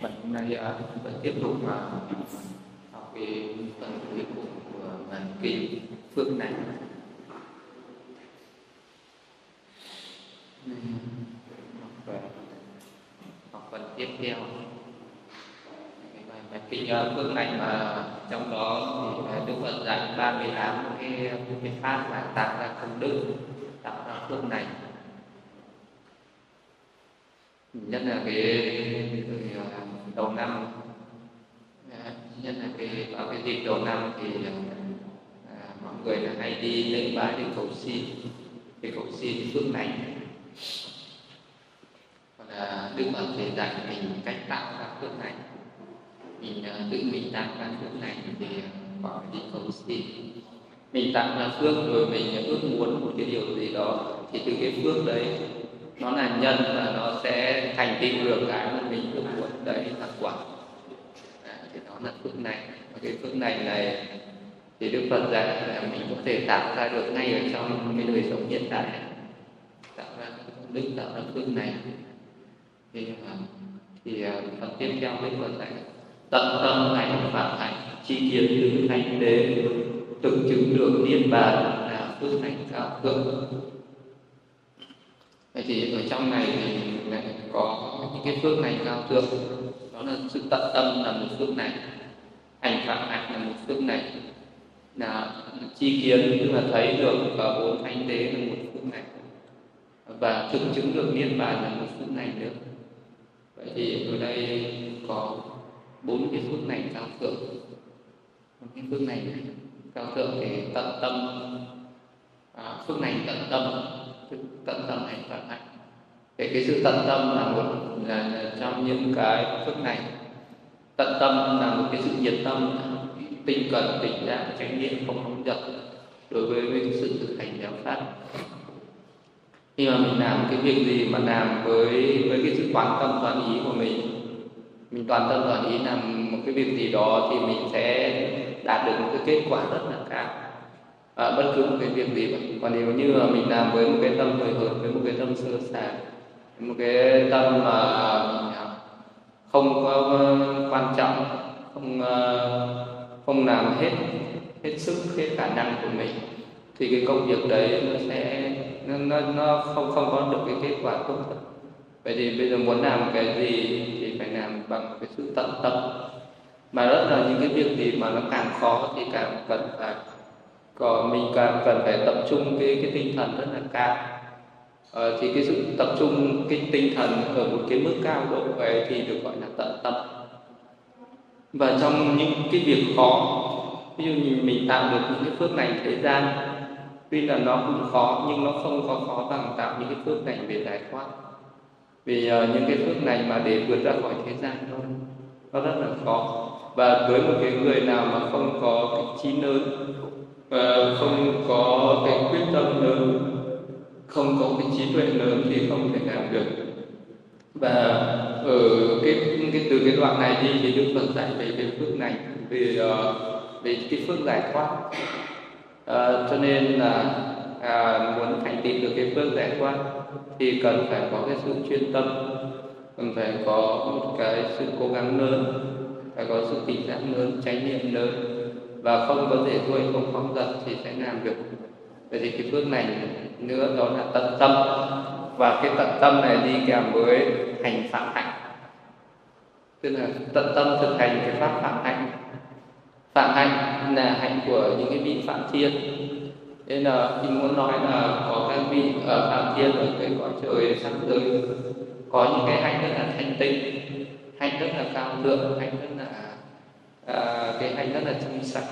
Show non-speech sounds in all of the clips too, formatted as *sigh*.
mình hôm nay uh, vẫn tiếp tục uh, học về phần cuối cùng của bản kinh Phước này. Học, uh, học phần tiếp theo bản kinh uh, Phước này mà trong đó thì Đức Phật dạy 38 cái cái pháp là tạo ra công đức, tạo ra phước này nhất là cái, cái, cái đầu năm. Dạ, Nhất là cái vào cái dịp đầu năm thì à, à mọi người là hay đi lễ bái để cầu xin để cầu xin phước lành còn là đức phật thì dạy mình cách tạo ra phước lành mình à, tự mình tạo ra phước lành thì à, bỏ đi cầu xin. Mình tạo ra phước rồi mình ước muốn một cái điều gì đó thì từ cái phước đấy nó là nhân và nó sẽ thành tựu được cái mà mình ước muốn. Đấy là quả. À, thì đó là phước này. Và cái phước này này thì đức phật dạy là mình có thể tạo ra được ngay ở trong cái đời sống hiện tại. Tạo ra đức tạo ra phước này. Thì à, thì à, phần tiếp theo đức phật dạy tận tâm hành phạm hạnh chi kiến tứ hành đế thực chứng được niết bàn là phước hành cao thượng vậy thì ở trong này thì lại có những cái phước này cao thượng. Đó là sự tận tâm là một phước này hành phạm hạnh là một phước này là chi kiến tức là thấy được và bốn thanh tế là một phước này. Và thực chứng được niết bàn là một phước này nữa. Vậy thì ở đây có bốn cái phước này cao thượng. Bốn cái phước này cao thượng thì tận tâm. À, phước này tận tâm tận tâm hành phạm hạnh. Thì cái sự tận tâm là một là, là trong những cái phước này. Tận tâm là một cái sự nhiệt tâm tinh cần tỉnh giác tránh niệm không nóng giận đối với, với cái sự thực hành giáo pháp. Khi mà mình làm cái việc gì mà làm với với cái sự toàn tâm toàn ý của mình mình toàn tâm toàn ý làm một cái việc gì đó thì mình sẽ đạt được một cái kết quả rất là cao à, bất cứ một cái việc gì vậy còn nếu như mình làm với một cái tâm hời hợt với một cái tâm sơ sài một cái tâm mà à, không có ờ, quan trọng không ờ, không làm hết hết sức hết khả năng của mình thì cái công việc đấy nó sẽ nó nó, nó không không có được cái kết quả tốt thật. Vậy thì bây giờ muốn làm cái gì thì phải làm bằng cái sự tận tâm. Mà rất là những cái việc gì mà nó càng khó thì càng cần phải còn mình cần cần phải tập trung cái cái tinh thần rất là cao. À, thì cái sự tập trung cái tinh thần ở một cái mức cao độ ấy thì được gọi là tận tâm. Và trong những cái việc khó ví dụ như mình tạo được những cái phước lành thế gian tuy là nó cũng khó nhưng nó không có khó bằng tạo những cái phước lành về giải thoát vì uh, những cái phước lành mà để vượt ra khỏi thế gian thôi nó rất là khó. Và với một cái người nào mà không có cái trí lớn và không có cái quyết tâm lớn không có cái trí tuệ lớn thì không thể làm được. Và ở cái cái từ cái đoạn này đi thì đức phật dạy về cái phước này về ờ, về cái phước giải thoát. À, cho nên là à, muốn thành tựu được cái phước giải thoát thì cần phải có cái sự chuyên tâm cần phải có một cái sự cố gắng lớn phải có sự tỉnh giác lớn trải niệm lớn và không có thể nuôi không phóng dật thì sẽ làm được vậy thì cái bước này nữa đó là tận tâm. Và cái tận tâm này đi kèm với hành phạm hạnh. Tức là tận tâm thực hành cái pháp phạm hạnh. Phạm hạnh là hạnh của những cái vị phạm thiên nên là mình muốn nói là có các vị ờ, ở phạm thiên ở cái cõi trời sắc giới. Có những cái hạnh rất là thanh tịnh, hạnh rất là cao thượng, hạnh rất là à, cái hạnh rất là trong sạch.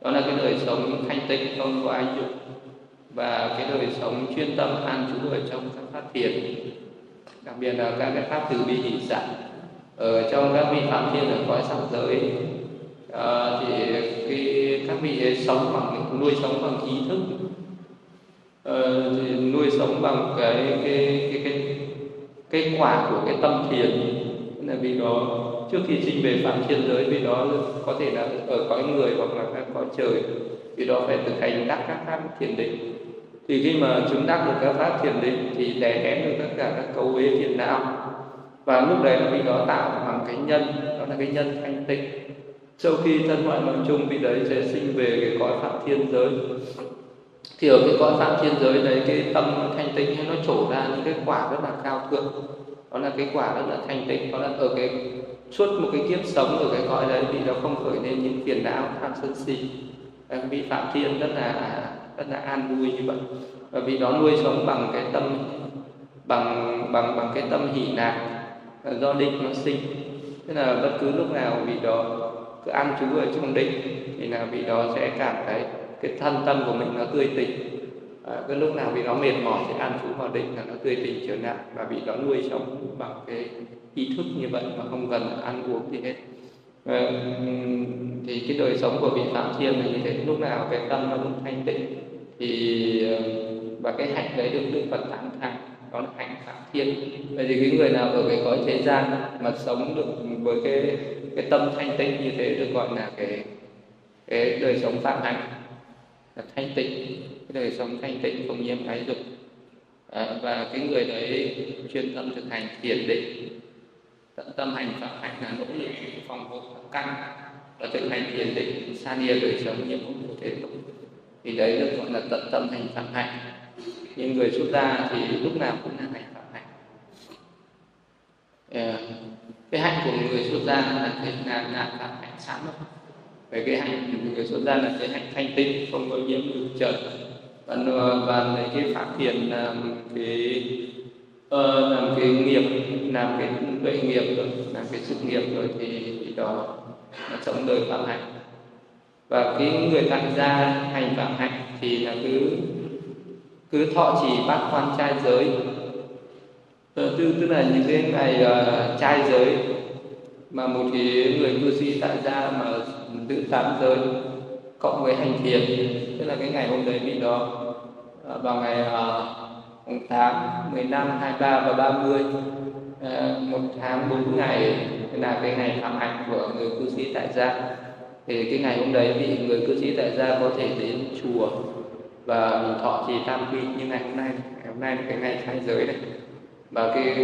Đó là cái đời sống thanh tịnh không có ai dục và cái đời sống chuyên tâm an trú ở trong các pháp thiền. Đặc biệt là các cái pháp từ bi hỷ xả ở ờ, trong các vị phạm thiên ở cõi sắc giới à, thì khi các vị ấy sống bằng nuôi sống bằng ý thức. À, thì nuôi sống bằng cái cái cái cái cái quả của cái tâm thiền. Là vì đó trước khi sinh về phạm thiên giới, vì đó có thể là ở cõi người hoặc là các cõi trời, vì đó phải thực hành đắc các pháp thiền định. Thì khi mà chúng đắc được các pháp thiền định thì đè nén được tất cả các cấu uế phiền não và lúc đấy là vị đó tạo bằng cái nhân, đó là cái nhân thanh tịnh. Sau khi thân ngoại nói chung vị đấy sẽ sinh về cái cõi phạm thiên giới. Thì ở cái cõi phạm thiên giới đấy, cái tâm thanh tịnh nó trổ ra những cái quả rất là cao thượng. Đó là cái quả rất là thanh tịnh, đó là ở cái suốt một cái kiếp sống ở cái cõi đấy thì nó không khởi lên những phiền não tham sân si. Vị phạm thiên rất là rất là an vui như vậy. Và vì đó nuôi sống bằng cái tâm bằng bằng bằng cái tâm hỷ lạc do định nó sinh. Tức là bất cứ lúc nào vị đó cứ an trú ở trong định thì là vị đó sẽ cảm thấy cái thân tâm của mình nó tươi tỉnh. À, cứ lúc nào vì nó mệt mỏi sẽ an trú vào định là nó tươi tỉnh trở lại và bị nó nuôi sống bằng cái ý thức như vậy mà không cần ăn uống gì hết. À, thì cái đời sống của vị phạm thiên là như thế. Lúc nào cái tâm nó cũng thanh tịnh thì ờ, và cái hạnh đấy được đức phật tán thành đó là hạnh phạm thiên. Vậy thì cái người nào ở cái cõi thế gian mà sống được với cái cái tâm thanh tịnh như thế được gọi là cái cái đời sống phạm hạnh là thanh tịnh. Cái đời sống thanh tịnh không nhiễm ái dục. À, và cái người đấy chuyên tâm thực hành thiền định tận tâm hành phạm hạnh là nỗ lực phòng hộ căn và thực hành thiền định xa nia đời sống nhiễm của thế tục. Thì đấy được gọi là tận tâm hành phạm hạnh. Nhưng người xuất gia thì lúc nào cũng là hành phạm hạnh. Ờ, cái hạnh của người xuất gia là cái là, là phạm hạnh sáng rồi về cái hạnh của người xuất gia là cái hạnh thanh tịnh không có nhiễm dục trần. Và và cái pháp thiền cái Ờ, làm cái nghiệp làm cái tuệ nghiệp rồi làm cái sự nghiệp rồi thì, thì đó nó sống đời phạm hạnh. Và cái người tại gia hành phạm hạnh thì là cứ cứ thọ trì bát quan trai giới. Ờ, tức, tức là những cái ngày uh, trai giới mà một cái người cư sĩ tại gia mà giữ tám giới cộng với hành thiền tức là cái ngày hôm đấy vị đó uh, vào ngày uh, 8, 15, 23 và 30 uh, ờ, một tháng bốn ngày là cái ngày phạm hạnh của người cư sĩ tại gia. Thì cái ngày hôm đấy vị người cư sĩ tại gia có thể đến chùa và mình thọ trì tam quy như ngày hôm nay. Ngày hôm nay là cái ngày khai giới này và cái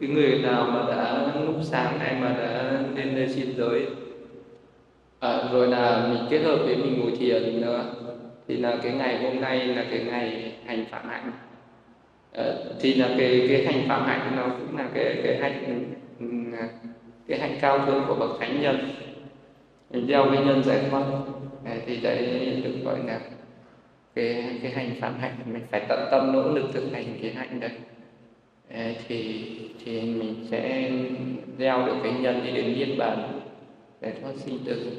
cái người nào mà đã lúc sáng nay mà đã lên đây xin giới à, rồi là mình kết hợp với mình ngồi thiền nữa thì là cái ngày hôm nay là cái ngày hành phạm hạnh. Ờ, thì là cái cái hành phạm hạnh nó cũng là cái cái hạnh à, cái hạnh cao thượng của bậc thánh nhân. Gieo cái nhân giải thoát à, thì đấy được gọi là cái cái hành phạm hạnh mình phải tận tâm nỗ lực thực hành cái hạnh đấy. Ờ, thì thì mình sẽ gieo được cái nhân đi đến niết bàn để thoát sinh tử.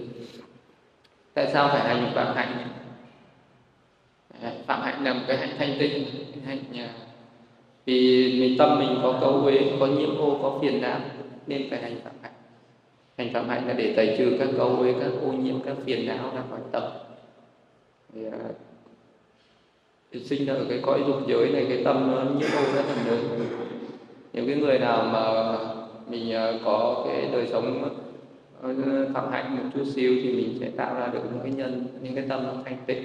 Tại sao phải hành phạm hạnh ờ, phạm hạnh là một cái hạnh thanh tịnh, hạnh à, vì mình tâm mình có cấu uế có nhiễm ô có phiền não nên phải hành phạm hạnh hành phạm hạnh là để tẩy trừ các cấu uế các ô nhiễm các phiền não ra khỏi tâm thì, uh, sinh ra ở cái cõi dục giới này cái tâm nó nhiễm ô rất là lớn. Những cái người nào mà mình uh, có cái đời sống uh, phạm hạnh một chút xíu thì mình sẽ tạo ra được những cái nhân những cái tâm nó thanh tịnh.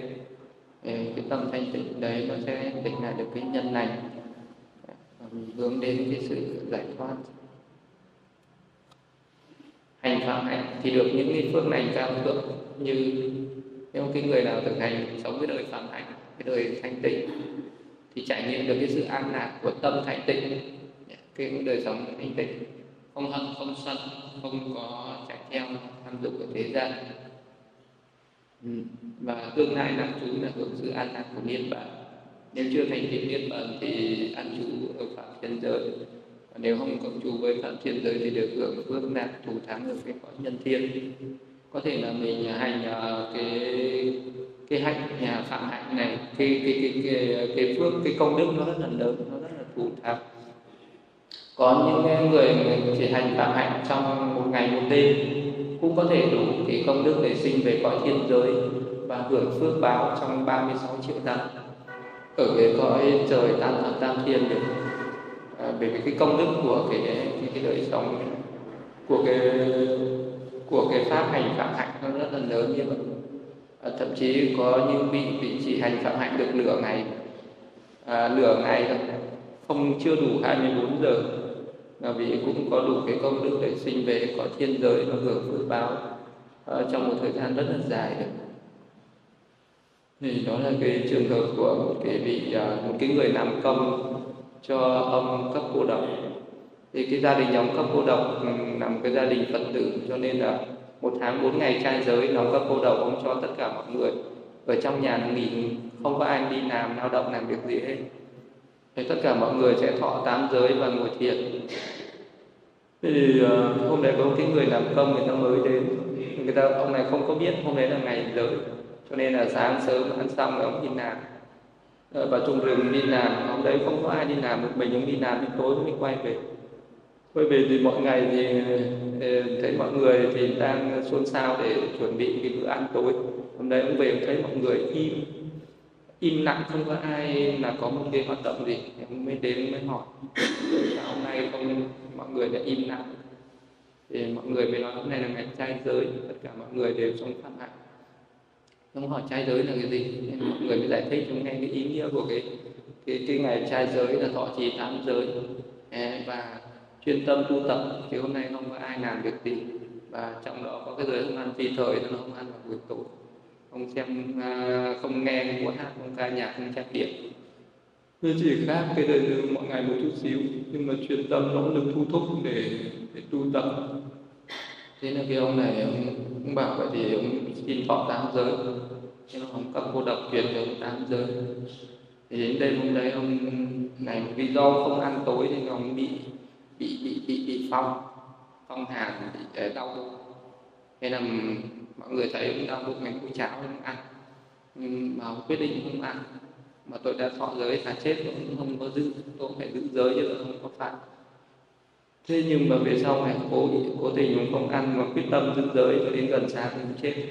Cái tâm thanh tịnh đấy nó sẽ tịnh lại được cái nhân này hướng đến cái sự giải thoát. Hành phạm hạnh thì được những cái phước này cao thượng như nếu cái người nào thực hành sống cái đời phạm hạnh, cái đời thanh tịnh, thì trải nghiệm được cái sự an lạc của tâm thanh tịnh, cái đời sống thanh tịnh. Không hận, không sân, không có chạy theo tham dục ở thế gian. Ừ, và tương lai làm chúng là hưởng sự an lạc của niết bàn nếu chưa thành tựu niết bàn thì an trú ở phạm thiên giới. Và nếu không cộng trú với phạm thiên giới thì được hưởng phước lạc thủ thắng ở cái cõi nhân thiên có thể là mình hành cái cái hạnh nhà phạm hạnh này cái cái cái cái, cái phước cái công đức nó rất là lớn nó rất là thù thắng. Có những người chỉ hành phạm hạnh trong một ngày một đêm cũng có thể đủ cái công đức để sinh về cõi thiên giới và hưởng phước báo trong 36 triệu năm ở cái cõi trời tam thập tam thiên được à, bởi vì cái công đức của cái cái, cái đời sống của cái của cái pháp hành phạm hạnh nó rất là lớn như vậy. À, thậm chí có những vị vị chỉ hành phạm hạnh được nửa ngày à, nửa ngày không chưa đủ 24 giờ. Là vì cũng có đủ cái công đức để sinh về có thiên giới và hưởng phước báo à, trong một thời gian rất là dài được thì đó là cái trường hợp của một cái vị à, một cái người làm công cho ông cấp cô độc. Thì cái gia đình ông cấp cô độc ừ, là một cái gia đình phật tử, cho nên là một tháng bốn ngày trai giới, nó cấp cô độc ông cho tất cả mọi người. Ở trong nhà nghỉ, không có ai đi làm, lao động, làm việc gì hết. Thì tất cả mọi người sẽ thọ tám giới và ngồi thiền. Thì à, hôm đấy có cái người làm công, người ta mới đến. Người ta, ông này không có biết hôm đấy là ngày giới cho nên là sáng sớm ăn xong rồi ông đi làm. Ờ, và trong rừng đi làm hôm đấy không có ai đi làm một mình ông đi làm đến tối mới quay về. Quay về thì mọi ngày thì ờ, thấy mọi người thì đang xôn xao để chuẩn bị cái bữa ăn tối. Hôm đấy ông về thấy mọi người im im lặng không có ai là có một cái hoạt động gì. Ông mới đến mới hỏi. Sao hôm nay không mọi người đã im lặng. Thì mọi người mới nói hôm nay là ngày trai giới tất cả mọi người đều trong pháp hạnh ông hỏi trai giới là cái gì? Nên mọi người mới giải thích cho nghe cái ý nghĩa của cái cái cái ngày trai giới là thọ trì tám giới. Và chuyên tâm tu tập thì hôm nay không có ai làm việc gì. Và trong đó có cái giới không ăn phi thời nó không ăn vào buổi tối. Không xem à, không nghe múa hát không ca nhạc không trang điểm nó chỉ khác cái đời mọi ngày một chút xíu nhưng mà chuyên tâm nỗ lực thu thúc để, để tu tập thế là cái ông này ông, ông bảo vậy thì ông xin thọ tám giới. Thế là ông cấp cô độc truyền cho tám giới. Thì đến đây hôm đấy ông này vì do không ăn tối nên ông bị bị bị bị bị phong. Phong hàn bị ờ, đau bụng. Thế là mọi người thấy ông đau bụng mình cũng cháo không ăn. Nhưng mà ông quyết định không ăn. Mà tôi đã thọ giới là chết cũng không có giữ tôi phải giữ giới chứ không có phạm thế nhưng mà về sau này cố cố tình ông không ăn mà quyết tâm giữ giới cho đến gần sáng thì chết.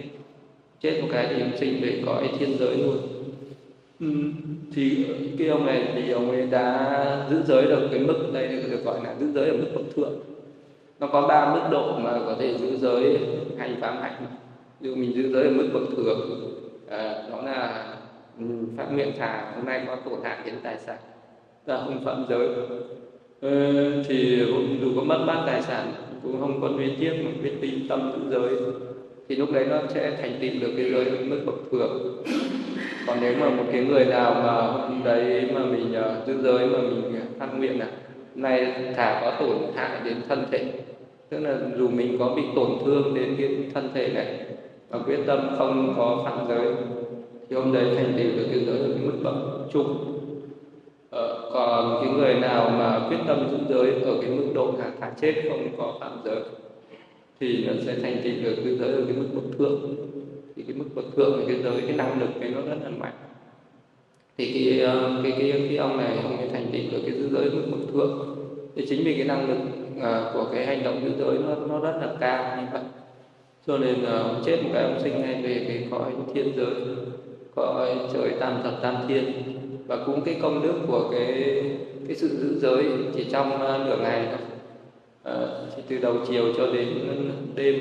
Chết một cái thì ông sinh về cõi thiên giới luôn. Ừ, thì cái ông này thì ông ấy đã giữ giới được cái mức đây được gọi là giữ giới ở mức bậc thượng. Nó có ba mức độ mà có thể giữ giới hành phạm hạnh ví mình giữ giới ở mức bậc thượng à, đó là ừ, phát nguyện thà hôm nay có tổn hại đến tài sản là không phạm giới ờ, thì dù có mất mát tài sản cũng không có nuối tiếc mà biết tin tâm giữ giới. Thì lúc đấy nó sẽ thành tựu được cái giới mức bậc thượng. Còn nếu mà một cái người nào mà hôm đấy mà mình uh, giữ giới mà mình ờ, phát nguyện là này thả có tổn hại đến thân thể. Tức là dù mình có bị tổn thương đến cái thân thể này và quyết tâm không có phạm giới thì hôm đấy thành tựu được cái giới ở cái mức bậc trung uh, cái người nào mà quyết tâm giữ giới ở cái mức độ là thả chết không có phạm giới thì nó sẽ thành tựu được cái giới ở cái mức bậc thượng. Thì cái mức bậc thượng cái giới cái năng lực cái nó rất là mạnh. Thì cái ờ, cái cái, cái ông này ông ấy thành tựu được cái giới mức bậc thượng. Thì chính vì cái năng lực uh, của cái hành động giữ giới nó nó rất là cao như vậy. Cho nên uh, ông chết một cái ông sinh ngay về cái cõi thiên giới cõi trời tam thập tam thiên và cũng cái công đức của cái cái sự giữ giới chỉ trong à, nửa ngày thôi. Ờ, à, chỉ từ đầu chiều cho đến đêm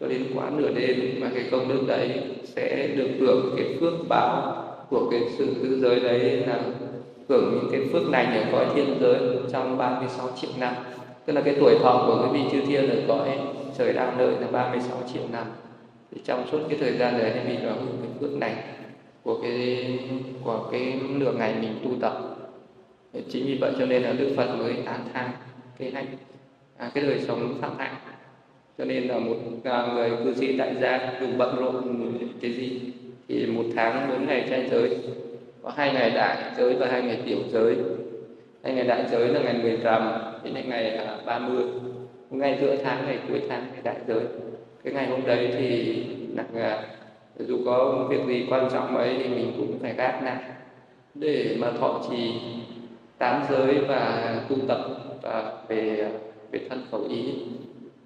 cho đến quá nửa đêm mà cái công đức đấy sẽ được hưởng cái phước báo của cái sự giữ giới đấy là hưởng những cái phước lành ở cõi thiên giới trong 36 triệu năm. Tức là cái tuổi thọ của cái vị chư thiên ở cõi trời đạo lợi là 36 triệu năm. Thì trong suốt cái thời gian đấy thì vị đó hưởng cái phước lành của cái của cái nửa ngày mình tu tập. Chính vì vậy cho nên là đức phật mới tán thán cái hạnh à, cái đời sống phạm hạnh. Cho nên là một à, người cư sĩ tại gia dù bận rộn cái gì thì một tháng bốn ngày trai giới có hai ngày đại giới và hai ngày tiểu giới. Hai ngày đại giới là ngày 10 rằm đến ngày à, ba mươi. Ngày giữa tháng ngày cuối tháng ngày đại giới. Cái ngày hôm đấy thì là dù có việc gì quan trọng ấy thì mình cũng phải gác lại. Để mà thọ trì tám giới và tu tập và về về thân khẩu ý,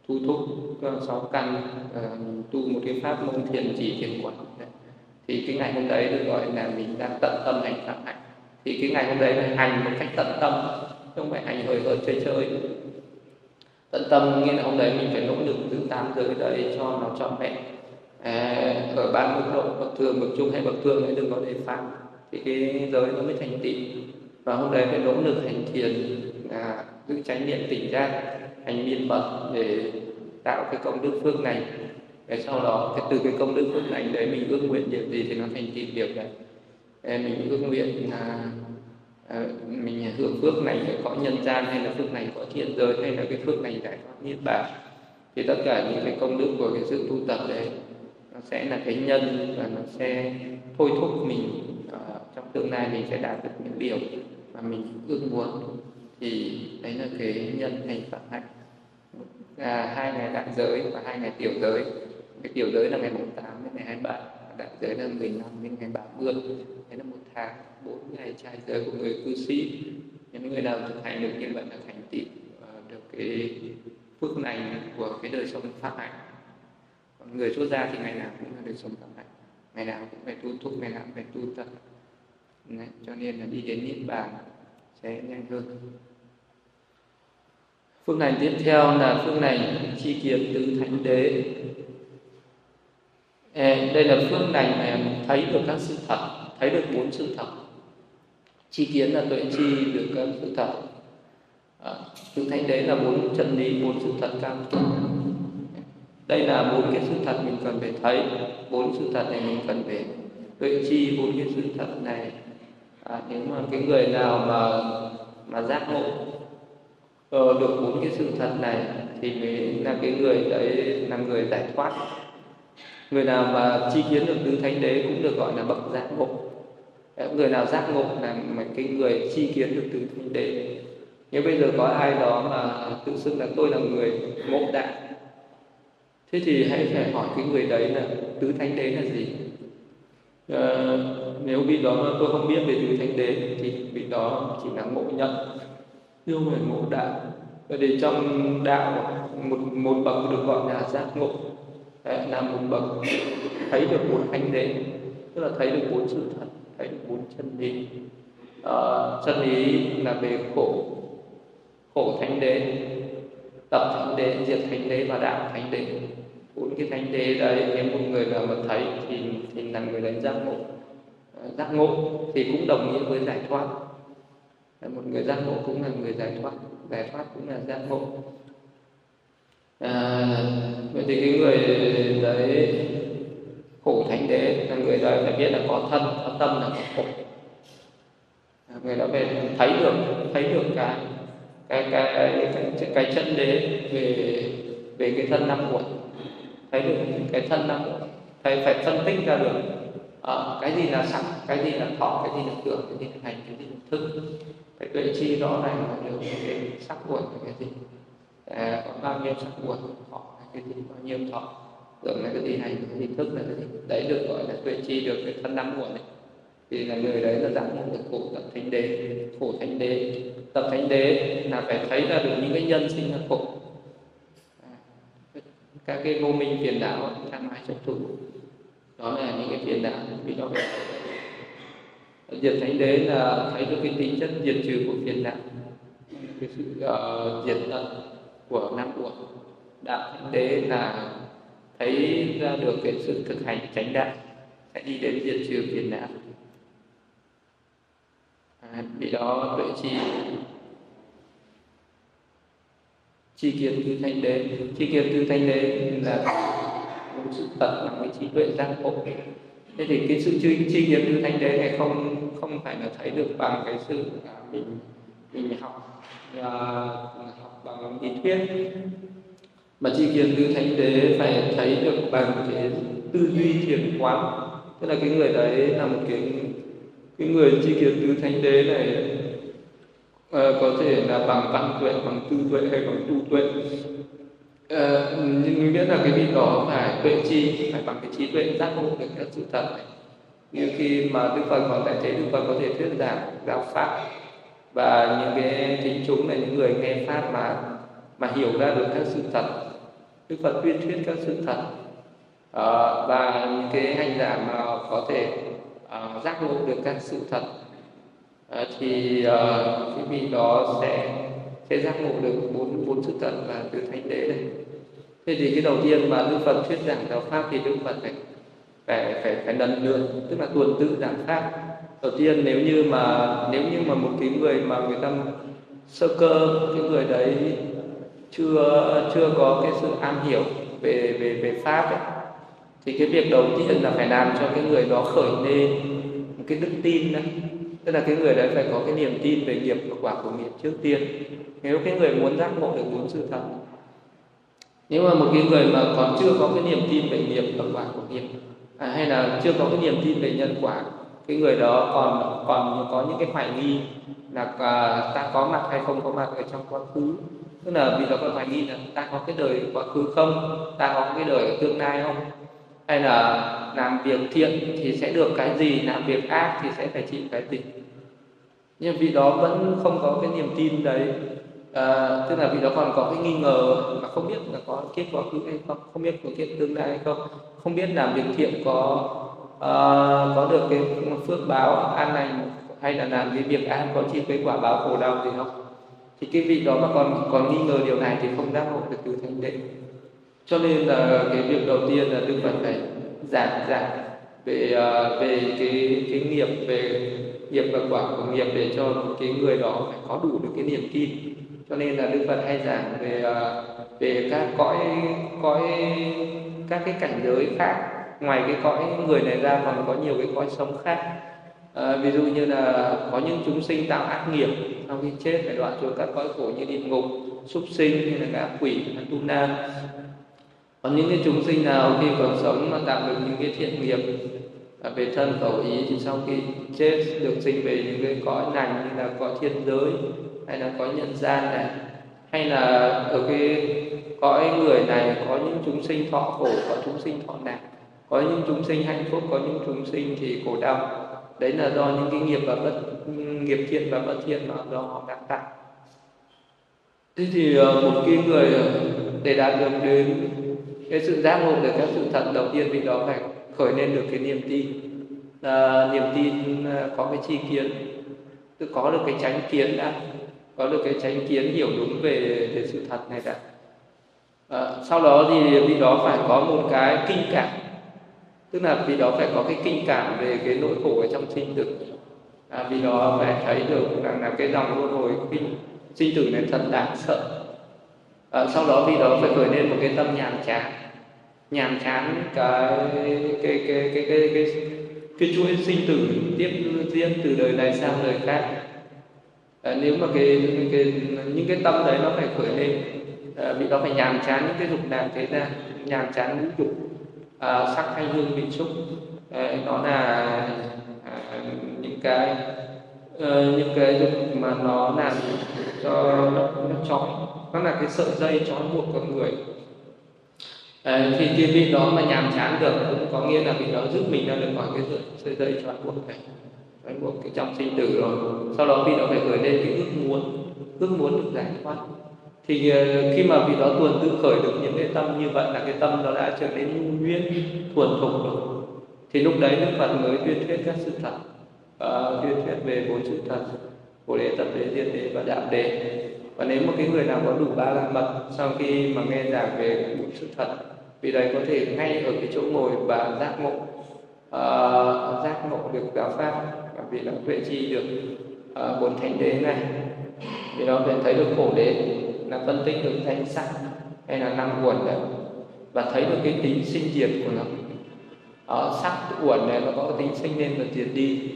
thu thúc sáu căn ờ, tu một cái pháp môn thiền chỉ thiền quán. Thì cái ngày hôm đấy được gọi là mình đang tận tâm hành pháp hạnh. Thì cái ngày hôm đấy phải hành một cách tận tâm không phải hành hời hợt chơi chơi. Tận tâm nghĩa là hôm đấy mình phải nỗ lực giữ tám giới đấy cho nó trọn vẹn à, ở ba mức độ bậc thường bậc trung hay bậc thượng ấy đừng có để phạm thì cái giới nó mới thành tựu và hôm đấy phải nỗ lực hành thiền à, giữ tránh niệm tỉnh giác hành miên mật để tạo cái công đức phước này để sau đó cái từ cái công đức phước lành đấy mình ước nguyện việc gì thì nó thành tịnh việc đấy. Ờ, mình ước nguyện là mình hưởng phước này có nhân gian hay là phước này có thiên giới hay là cái phước này giải thoát niết bàn. Thì tất cả những cái công đức của cái sự tu tập đấy nó sẽ là cái nhân và nó sẽ thôi thúc mình uh, trong tương lai mình sẽ đạt được những điều mà mình ước muốn. Thì đấy là cái nhân thành phạm hạnh. À, hai ngày đại giới và hai ngày tiểu giới. Cái tiểu giới là ngày mùng 8 đến ngày 27 đại giới là 15 đến ngày 30 đấy là một tháng bốn ngày trai giới của người cư sĩ. Những người nào thực hành được như vậy là thành tựu uh, được cái phước lành của cái đời sống pháp hạnh còn người xuất gia thì ngày nào cũng là đời sống pháp hạnh ngày nào cũng phải tu thúc ngày nào cũng phải tu tập. Đấy, cho nên là đi đến niết bàn sẽ nhanh hơn. Phương này tiếp theo là phương này chi kiến tứ thánh đế. Đây là phương này mà thấy được các sự thật thấy được bốn sự thật. Chi kiến là tuệ chi được các sự thật. À, tứ thánh đế là bốn chân lý bốn sự thật cao thượng đây là bốn cái sự thật mình cần phải thấy bốn sự thật này mình cần phải tuệ chi bốn cái sự thật này. À, nếu mà cái người nào mà mà giác ngộ ờ, được bốn cái sự thật này thì mới là cái người đấy là người giải thoát. Người nào mà chi kiến được tứ thánh đế cũng được gọi là bậc giác ngộ. Người nào giác ngộ là mà cái người chi kiến được tứ thánh đế. Nếu bây giờ có ai đó mà tự xưng là tôi là người ngộ đạo thế thì hãy phải hỏi cái người đấy là tứ thánh đế là gì? À, nếu vị đó tôi không biết về tứ thánh đế thì vị đó chỉ là ngộ nhận. Chứ không phải ngộ đạo và để trong đạo một một bậc được gọi là giác ngộ. Đấy, là một bậc thấy được bốn thánh đế tức là thấy được bốn sự thật thấy được bốn chân lý. À, chân lý là về khổ khổ thánh đế tập thánh đế diệt thánh đế và đạo thánh đế bốn cái thánh đế đấy nếu một người nào mà thấy thì thì là người đấy giác ngộ. Ờ, giác ngộ thì cũng đồng nghĩa với giải thoát. Ờ, một người giác ngộ cũng là người giải thoát giải thoát cũng là giác ngộ. À, vậy thì cái người đấy khổ thánh đế là người đó phải biết là có thân có tâm là có khổ. À, người đó về thấy được thấy được cái cái cái cái, cái, cái chân đế về về cái thân năm uẩn thấy được cái thân năm uẩn thầy phải phân tích ra được uh, cái gì là sắc cái gì là thọ cái gì là tưởng cái gì là hành cái gì là thức. Phải tuệ chi rõ ràng là được cái sắc uẩn là cái gì. À, có bao nhiêu sắc uẩn thọ là cái gì bao nhiêu thọ tưởng là cái gì hành cái gì thức là cái gì. Đấy được gọi là tuệ chi được cái thân năm uẩn này thì là người đấy là giảng ngộ được khổ tập thánh đế khổ thánh đế. Tập thánh đế là phải thấy ra được những cái nhân sinh là khổ các cái vô minh phiền não tham ái chấp thủ đó là những cái phiền não bị đó phải diệt thánh đế là thấy được cái tính chất diệt trừ của phiền não. Cái sự uh, diệt tận của năm uẩn đạo thánh đế là thấy ra được cái sự thực hành chánh đạo sẽ đi đến diệt trừ phiền não. À, vì đó tuệ chi tri kiến tứ thanh đế. Tri kiến tứ thanh đế là một sự thật là cái trí tuệ giác ngộ. Thế thì cái sự tri, tri kiến tứ thanh đế này không không phải là thấy được bằng cái sự là mình mình học uh, học bằng lý thuyết. Mà tri kiến tứ thanh đế phải thấy được bằng cái tư duy thiền quán. Tức là cái người đấy là một cái cái người tri kiến tứ thánh đế này Ờ, có thể là bằng văn tuệ bằng tư tuệ hay bằng tu tuệ. Uh, nhưng nghĩa là cái vị đó phải tuệ chi phải bằng cái trí tuệ giác ngộ được các sự thật này. Như khi mà đức phật còn tại thế đức phật có thể thuyết giảng giáo pháp và những cái thính chúng là những người nghe pháp mà mà hiểu ra được các sự thật đức phật tuyên thuyết các sự thật. Uh, và những cái hành giả mà có thể uh, giác ngộ được các sự thật à, thì à, cái vị đó sẽ sẽ giác ngộ được bốn bốn sự thật và từ thánh đế này thế thì cái đầu tiên mà đức phật thuyết giảng giáo pháp thì đức phật phải phải phải phải lần lượt tức là tuần tự giảng pháp. Đầu tiên nếu như mà nếu như mà một cái người mà người ta sơ cơ cái người đấy chưa chưa có cái sự am hiểu về về về pháp ấy thì cái việc đầu tiên là phải làm cho cái người đó khởi lên một cái đức tin đấy tức là cái người đấy phải có cái niềm tin về nghiệp và quả của nghiệp trước tiên. Nếu cái người muốn giác ngộ được bốn sự thật nếu mà một cái người mà còn chưa có cái niềm tin về nghiệp và quả của nghiệp à, hay là chưa có cái niềm tin về nhân quả cái người đó còn còn có những cái hoài nghi là à, ta có mặt hay không có mặt ở trong quá khứ. Tức là vì nó còn hoài nghi là ta có cái đời quá khứ không? Ta có cái đời tương lai không? Hay là làm việc thiện thì sẽ được cái gì làm việc ác thì sẽ phải chịu cái gì. Nhưng vị đó vẫn không có cái niềm tin đấy. À, tức là vị đó còn có cái nghi ngờ mà không biết là có kiếp quá khứ hay không không biết có kiếp tương lai hay không. Không biết làm việc thiện có uh, có được cái phước báo an lành hay là làm cái việc ác có chịu cái quả báo khổ đau gì không? Thì cái vị đó mà còn còn nghi ngờ điều này thì không giác ngộ được từ thánh định cho nên là cái việc đầu tiên là đức phật phải giảng giảng về à, về cái cái nghiệp về nghiệp và quả của nghiệp để cho cái người đó phải có đủ được cái niềm tin. Cho nên là đức phật hay giảng về à, về các cõi cõi các cái cảnh giới khác. Ngoài cái cõi người này ra còn có nhiều cái cõi sống khác. À, ví dụ như là có những chúng sinh tạo ác nghiệp sau khi chết phải đoạn xuống các cõi khổ như địa ngục súc sinh hay là các quỷ tu na còn những cái chúng sinh nào khi còn sống mà tạo được những cái thiện nghiệp về thân khẩu ý thì sau khi chết được sinh về những cái cõi lành như là cõi thiên giới hay là cõi nhân gian này, hay là ở cái cõi người này có những chúng sinh thọ khổ, có chúng sinh thọ nạn có những chúng sinh hạnh phúc, có những chúng sinh thì khổ đau. Đấy là do những cái nghiệp và bất, nghiệp thiện và bất thiện mà do họ đang tạo. Thế thì ờ, một cái người ờ, để đạt được đến cái sự giác ngộ được các sự thật đầu tiên vì đó phải khởi lên được cái niềm tin. À, niềm tin à, có cái chi kiến. Tức có được cái tránh kiến đã. Có được cái tránh kiến hiểu đúng về về sự thật này đã. À, sau đó thì vì đó phải có một cái kinh cảm. Tức là vì đó phải có cái kinh cảm về cái nỗi khổ ở trong sinh tử. À, vì đó phải thấy được rằng là cái dòng luân hồi kinh sinh tử này thật đáng sợ. À, sau đó vì đó phải khởi lên một cái tâm nhàm chán nhàm chán cái cái cái cái cái cái, cái chuỗi sinh tử tiếp diễn từ đời này sang đời khác. À, nếu mà cái, cái những cái tâm đấy nó phải khởi lên ờ, à, vì nó phải nhàm chán những cái dục lạc thế ra nhàm chán ngũ dục à, sắc hay hương vị xúc à, nó là à, những cái à, những cái dục mà nó làm cho nó, nó trói nó là cái sợi dây trói buộc con người à, thì cái vị đó mà nhàm chán được cũng có nghĩa là vị đó giúp mình ra được khỏi cái sợi, sợi dây cho buộc này. Trói buộc cái trong sinh tử rồi. Sau đó vị đó phải khởi lên cái ước muốn. Ước muốn được giải thoát. Thì ờ, khi mà vị đó tuần tự khởi được những cái tâm như vậy là cái tâm nó đã trở nên nhu nhuyễn thuần thục rồi. Thì lúc đấy đức phật mới tuyên thuyết các sự thật. À, tuyên thuyết về bốn sự thật. Bồ đề tập đế diệt đế và đạo đế và nếu một cái người nào có đủ ba la mật sau khi mà nghe giảng về bốn sự thật vì đấy có thể ngay ở cái chỗ ngồi và giác ngộ. Uh, giác ngộ được giáo pháp và vì là tuệ chi được uh, bốn thánh đế này. Vì nó sẽ thấy được khổ đế là phân tích được danh sắc hay là năm nguồn đấy. Và thấy được cái tính sinh diệt của nó. Ở sắc uẩn này nó có cái tính sinh lên và diệt đi.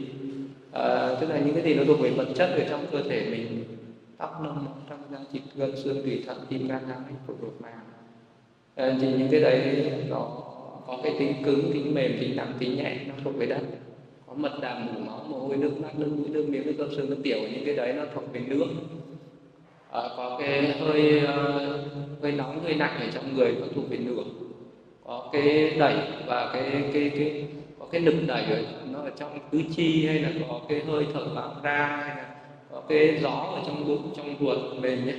À, tức là những cái gì nó thuộc về vật chất ở trong cơ thể mình tóc nông trong da thịt gân xương tủy thận tim gan não phổi ruột màng. Ờ, thì những cái đấy nó có cái tính cứng tính mềm tính nặng tính nhẹ nó thuộc về đất. Có mật đàm mủ máu mồ hôi nước mắt nước mũi nước miếng nước cơm xương nước tiểu những cái đấy nó thuộc về nước. À, có cái hơi ờ, hơi nóng hơi lạnh ở trong người nó thuộc về nước. Có cái đẩy và cái cái cái có cái lực đẩy ở nó ở trong tứ chi hay là có cái hơi thở vào ra hay là có cái gió ở trong bụng trong ruột mình nhé.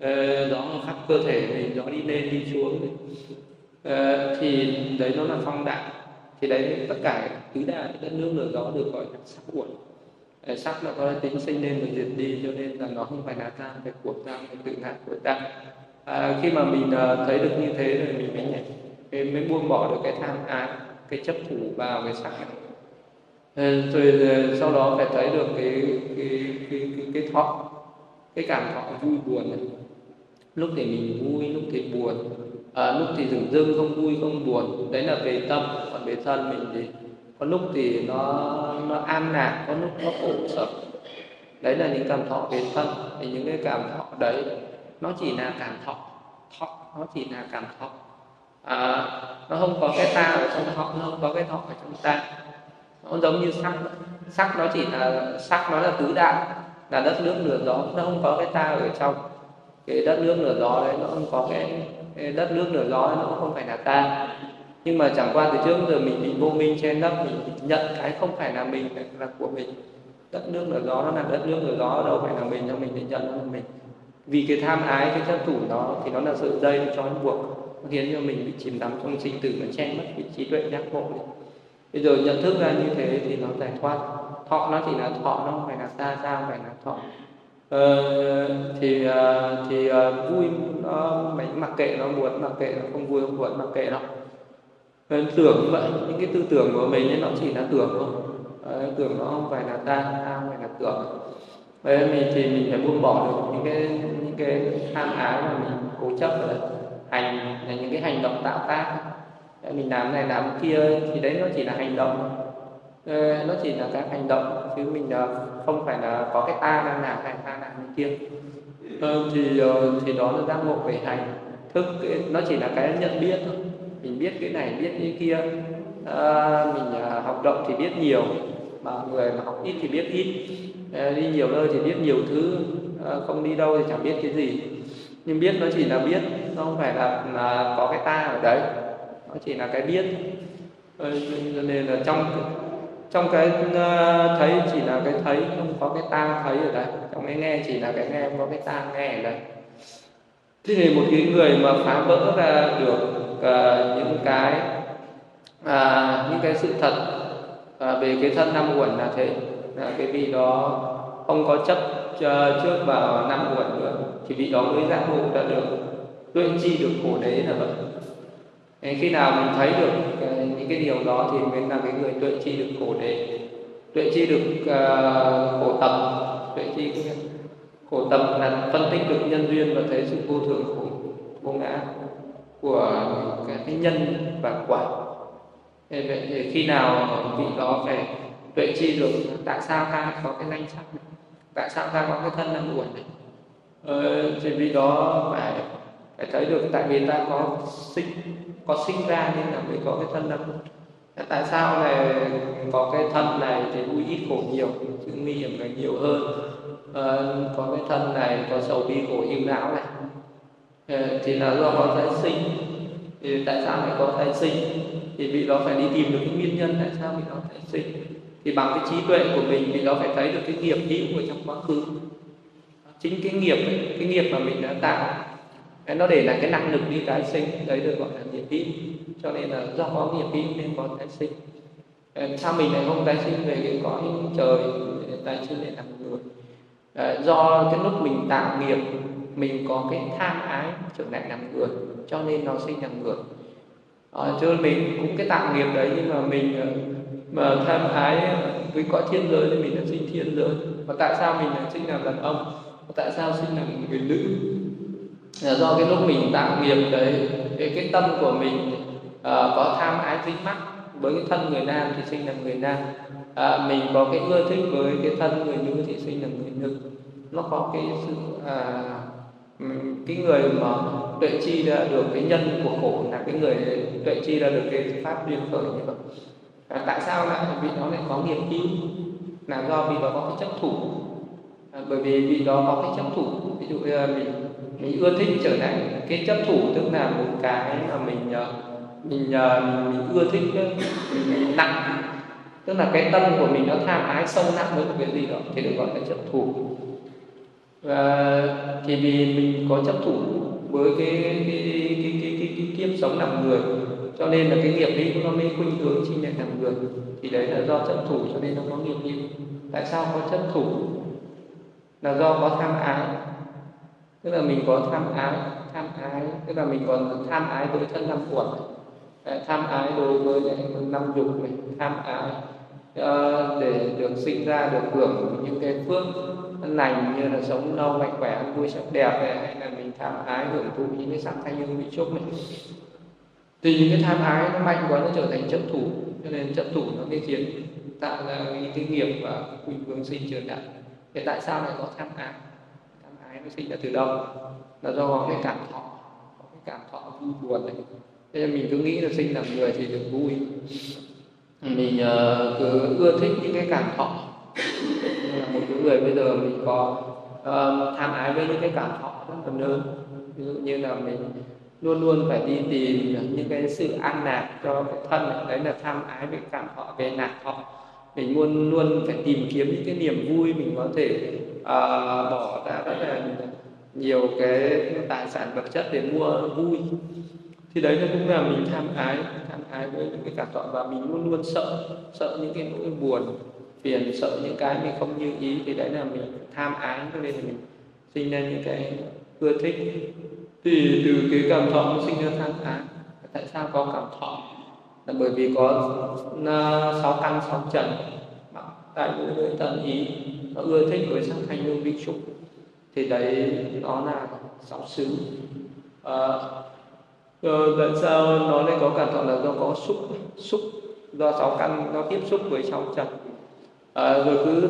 Ờ, đó gió khắp cơ thể mình gió đi lên đi xuống. Ờ, thì đấy nó là phong đạo thì đấy tất cả tứ đa đất nước lửa gió được gọi là sắc uẩn. Ờ, sắc là có tính sinh lên và diệt đi cho nên là nó không phải là ta phải của ta phải tự ngã của ta à, khi mà mình uh, thấy được như thế rồi mình mới nhảy. Mình mới buông bỏ được cái tham ái cái chấp thủ vào cái sắc này. Rồi sau đó phải thấy được cái cái cái cái, cái thọ cái cảm thọ vui buồn này lúc thì mình vui lúc thì buồn. À, lúc thì dừng dưng không vui không buồn. Đấy là về tâm còn về thân mình thì có lúc thì nó nó an lạc có lúc nó khổ sở. Đấy là những cảm thọ về thân. Thì những cái cảm thọ đấy nó chỉ là cảm thọ thọ nó chỉ là cảm thọ. À, nó không có cái ta ở trong thọ nó không có cái thọ ở trong ta. Nó giống như sắc. Sắc nó chỉ là sắc nó là tứ đại là đất nước lửa gió nó không có cái ta ở trong cái đất nước lửa gió đấy nó không có cái, cái đất nước lửa gió nó không phải là ta. Nhưng mà chẳng qua từ trước giờ mình bị vô minh trên đất mình nhận cái không phải là mình là của mình. Đất nước lửa gió nó là đất nước lửa gió đâu phải là mình cho mình để nhận nó là mình. Vì cái tham ái cái chấp thủ đó thì nó là sợi dây nó trói buộc nó khiến cho mình bị chìm đắm trong sinh tử nó che mất cái trí tuệ giác ngộ đi bây giờ nhận thức ra như thế thì nó giải thoát. Thọ nó chỉ là thọ nó không phải là ta ta không phải là thọ. Ờ, thì à, thì à, vui nó mình mặc kệ nó buồn mặc kệ nó không vui không buồn mặc kệ nó. Nên tưởng vậy những cái tư tưởng của mình ấy, nó chỉ là tưởng thôi. Đấy, tưởng nó không phải là ta ta không phải là tưởng. Đấy, mình thì mình phải buông bỏ được những cái những cái tham ái mà mình cố chấp là hành là những cái hành động tạo tác. Đấy, mình làm này làm kia thì đấy nó chỉ là hành động. Ờ, nó chỉ là các hành động chứ mình ờ, không phải là có cái ta đang làm hay ta làm cái kia. Ờ, thì thì đó là giác ngộ về hành thức nó chỉ là cái nhận biết thôi. Mình biết cái này biết cái kia. À, mình học động thì biết nhiều mà người mà học ít thì biết ít. À, đi nhiều nơi thì biết nhiều thứ à, không đi đâu thì chẳng biết cái gì. Nhưng biết nó chỉ là biết nó không phải là, là có cái ta ở đấy. Nó chỉ là cái biết nên là trong trong cái uh, thấy chỉ là cái thấy không có cái tang thấy ở đây. Trong cái nghe chỉ là cái nghe không có cái tang nghe ở đây. Thế thì một cái người mà phá vỡ ra được uh, những cái uh, những cái sự thật uh, về cái thân năm uẩn là thế. Là cái vị đó không có chấp uh, trước vào năm uẩn nữa thì vị đó mới giác ngộ đã được. Tuệ chi được khổ đế là vậy. Nên khi nào mình thấy được cái những cái điều đó thì mới là cái người tuệ chi được khổ đề tuệ chi được uh, khổ tập. Tuệ chi khổ tập là phân tích được nhân duyên và thấy sự vô thường khổ vô ngã của cái nhân và quả. Vậy thì khi nào vị đó phải tuệ chi được tại sao ta có cái danh sắc này? Tại sao ta có cái thân năm uẩn này ờ, thì vì đó phải phải thấy được tại vì ta có sinh có sinh ra nên là mới có cái thân năm tại sao là có cái thân này thì vui ít khổ nhiều sự nguy hiểm là nhiều hơn. À, có cái thân này có sầu bi khổ yêu não này. À, thì là do có tái sinh. Thì tại sao lại có tái sinh? Thì vị đó phải đi tìm được cái nguyên nhân tại sao vị đó tái sinh. Thì bằng cái trí tuệ của mình vị đó phải thấy được cái nghiệp hữu ở trong quá khứ. Chính cái nghiệp ấy, cái nghiệp mà mình đã tạo nó để lại cái năng lực đi tái sinh đấy được gọi là nghiệp in cho nên là do có nghiệp in nên có tái sinh. Ờ, sao mình lại không tái sinh về cái cõi trời tái sinh để làm người? À, do cái lúc mình tạo nghiệp mình có cái tham ái trở lại làm người. Cho nên nó sinh làm người. À, chứ mình cũng cái tạo nghiệp đấy nhưng mà mình mà tham ái với cõi thiên giới thì mình đã sinh thiên giới. Và tại sao mình lại sinh làm đàn ông? Và tại sao sinh làm người nữ? Là do cái lúc mình tạo nghiệp đấy cái, cái tâm của mình uh, có tham ái dính mắc với cái thân người nam thì sinh làm người nam. À, mình có cái ưa thích với cái thân người nữ thì sinh làm người nữ. Nó có cái sự à, cái người mà tuệ chi đã được cái nhân của khổ là cái người tuệ chi đã được cái pháp duyên khởi như vậy. À, tại sao lại vị đó lại có nghiệp cứu là do vì đó có cái chấp thủ. À, bởi vì vị đó có cái chấp thủ. Ví dụ như mình mình ưa thích trở thành cái chấp thủ tức là một cái mà mình ờ, mình ờ, mình, mình ưa thích mình nặng. Tức là cái tâm của mình nó tham ái sâu nặng với một cái gì đó thì được gọi là chấp thủ. Và thì vì mình có chấp thủ với cái cái cái cái, cái, cái, cái kiếp sống làm người cho nên là cái nghiệp ấy nó mới khuynh hướng chi nhận làm người. Thì đấy là do chấp thủ cho nên nó có nghiệp nghiệp tại sao có chấp thủ? Là do có tham ái tức là mình có tham ái tham ái tức là mình còn tham ái với thân năm uẩn tham ái đối với năm dục này tham ái ờ, để được sinh ra được hưởng những cái phước lành như là sống lâu mạnh khỏe ăn vui sắc đẹp này, hay là mình tham ái hưởng thụ những cái sắc thanh hương vị chúc này. Thì những cái tham ái nó mạnh quá nó trở thành chấp thủ. Cho nên chấp thủ nó mới khiến tạo ra những cái nghiệp và quy vương sinh trường đại thì tại sao lại có tham ái? Tham nó sinh ra từ đâu? Là do có cái cảm thọ. Có cái cảm thọ vui buồn này. Thế nên mình cứ nghĩ là sinh làm người thì được vui. Mình uh, cứ ưa thích những cái cảm thọ. Như là một cái người bây giờ mình có uh, tham ái với những cái cảm thọ rất là lớn ví dụ như là mình luôn luôn phải đi tìm những cái sự an lạc cho cái thân này. đấy là tham ái với cảm thọ về lạc thọ mình luôn luôn phải tìm kiếm những cái niềm vui mình có thể uh, bỏ ra rất là nhiều cái tài sản vật chất để mua vui. Thì đấy nó cũng là mình tham ái tham ái với những cái cảm thọ và mình luôn luôn sợ sợ những cái nỗi buồn phiền sợ những cái mình không như ý. Thì đấy là mình tham ái cho nên là mình sinh ra những cái ưa thích. Thì từ cái cảm thọ nó sinh ra tham ái. Tại sao có cảm thọ? Là bởi vì có ờ, sáu căn sáu trần. Tại những người tận ý nó ưa thích với sắc thanh hương vị trục. Thì đấy nó là sáu xứ. À, tại sao nó lại có cảm thọ là do có xúc xúc do sáu căn nó tiếp xúc với sáu trần. À, rồi cứ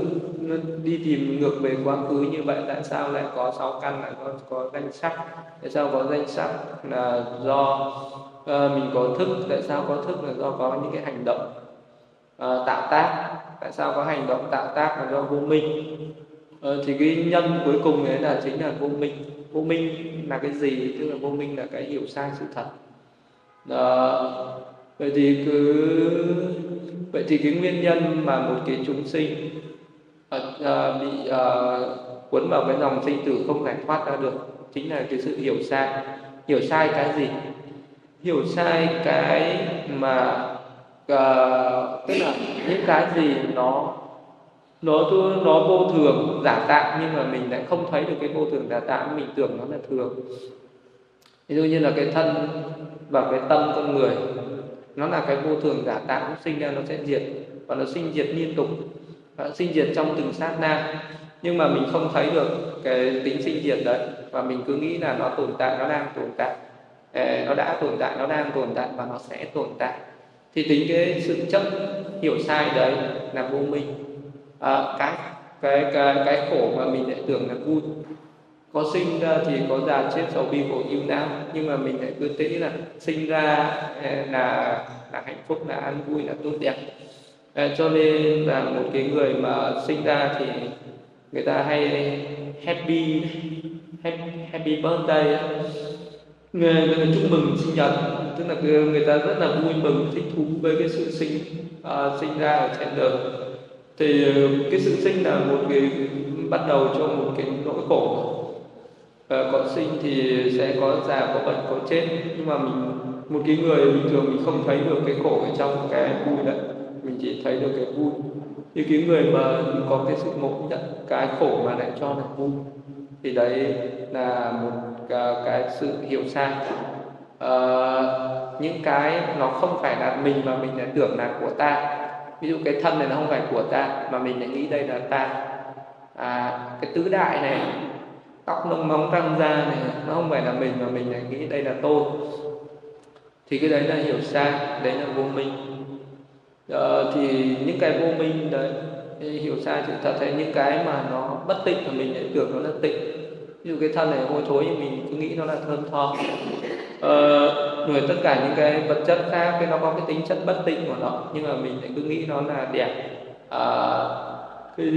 đi tìm ngược về quá khứ như vậy tại sao lại có sáu căn là có có danh sắc? Tại sao có danh sắc là do à, mình có thức. Tại sao có thức? Là do có những cái hành động à, tạo tác. Tại sao có hành động tạo tác? Là do vô minh. À, thì cái nhân cuối cùng đấy là chính là vô minh. Vô minh là cái gì? Tức là vô minh là cái hiểu sai sự thật. À, vậy thì cứ vậy thì cái nguyên nhân mà một cái chúng sinh à, à, bị à, cuốn vào cái dòng sinh tử không giải thoát ra được chính là cái sự hiểu sai. Hiểu sai cái gì? Hiểu sai cái mà uh, tức là những cái gì nó nó nó vô thường giả tạm nhưng mà mình lại không thấy được cái vô thường giả tạm mình tưởng nó là thường. Ví dụ như là cái thân và cái tâm con người nó là cái vô thường giả tạm nó sinh ra nó sẽ diệt và nó sinh diệt liên tục và sinh diệt trong từng sát na. Nhưng mà mình không thấy được cái tính sinh diệt đấy và mình cứ nghĩ là nó tồn tại nó đang tồn tại nó đã tồn tại nó đang tồn tại và nó sẽ tồn tại. Thì tính cái sự chấp hiểu sai đấy là vô minh. À, cái cái cái cái khổ mà mình lại tưởng là vui. Có sinh ra thì có già chết sầu bi khổ yêu não nhưng mà mình lại cứ nghĩ là sinh ra là là hạnh phúc là an vui là tốt đẹp. À, cho nên là một cái người mà sinh ra thì người ta hay happy happy, happy birthday người, người chúc mừng sinh nhật tức là người ta rất là vui mừng thích thú với cái sự sinh uh, sinh ra ở trên đời. Thì ờ, cái sự sinh là một cái bắt đầu cho một cái nỗi khổ. Và có sinh thì sẽ có già có bệnh có chết. Nhưng mà mình một cái người bình thường mình không thấy được cái khổ ở trong cái vui đấy. Mình chỉ thấy được cái vui. Như cái người mà có cái sự ngộ nhận cái khổ mà lại cho là vui. Thì đấy là một Ờ, cái, sự hiểu sai. Uh, những cái nó không phải là mình mà mình lại tưởng là của ta. Ví dụ cái thân này nó không phải của ta mà mình lại nghĩ đây là ta. À, cái tứ đại này tóc lông móng răng da này nó không phải là mình mà mình lại nghĩ đây là tôi. Thì cái đấy là hiểu sai đấy là vô minh. À, thì những cái vô minh đấy hiểu sai thì thật thấy những cái mà nó bất tịnh mà mình lại tưởng nó là tịnh ví dụ cái thân này hôi thối nhưng mình cứ nghĩ nó là thơm tho. Ờ, rồi tất cả những cái vật chất khác cái nó có cái tính chất bất tịnh của nó nhưng mà mình lại cứ nghĩ nó là đẹp. À, cái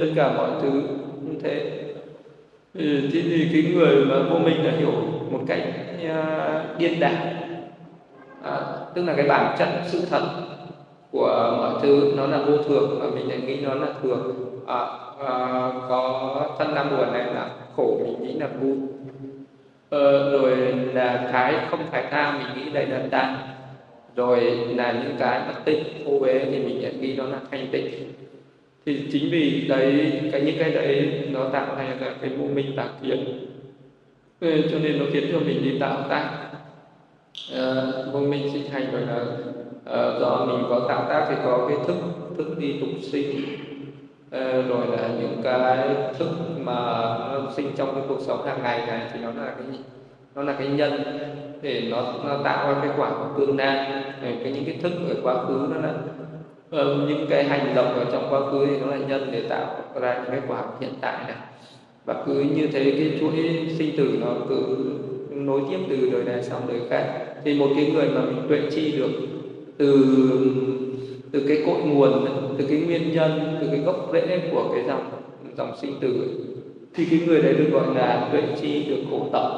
tất cả mọi thứ như thế. Ừ, thì, thì cái người mà vô mình đã hiểu một cách uh, điên đảo. À, tức là cái bản chất sự thật của mọi thứ nó là vô thường và mình lại nghĩ nó là thường. À, à, có thân năm buồn này là khổ mình nghĩ là vui ờ, rồi là cái không phải ta mình nghĩ đây là ta rồi là những cái bất tịnh ô uế thì mình nhận nghĩ đó là thanh tịnh. Thì chính vì đấy cái những cái đấy nó tạo thành là cái vô minh tà kiến. Ờ, cho nên nó khiến cho mình đi tạo tác. Uh, vô minh sinh thành rồi là uh, do mình có tạo tác thì có cái thức thức đi tục sinh. Ờ, rồi là những cái thức mà nó sinh trong cái cuộc sống hàng ngày này thì nó là cái nó là cái nhân để nó, nó tạo ra cái quả của tương lai cái những cái thức ở quá khứ nó là ờ, những cái hành động ở trong quá khứ thì nó là nhân để tạo ra những cái quả hiện tại này. Và cứ như thế cái chuỗi sinh tử nó cứ nối tiếp từ đời này sang đời khác. Thì một cái người mà mình tuệ chi được từ từ cái cội nguồn từ cái nguyên nhân từ cái gốc rễ của cái dòng dòng sinh tử thì cái người đấy được gọi là tuệ chi được khổ tập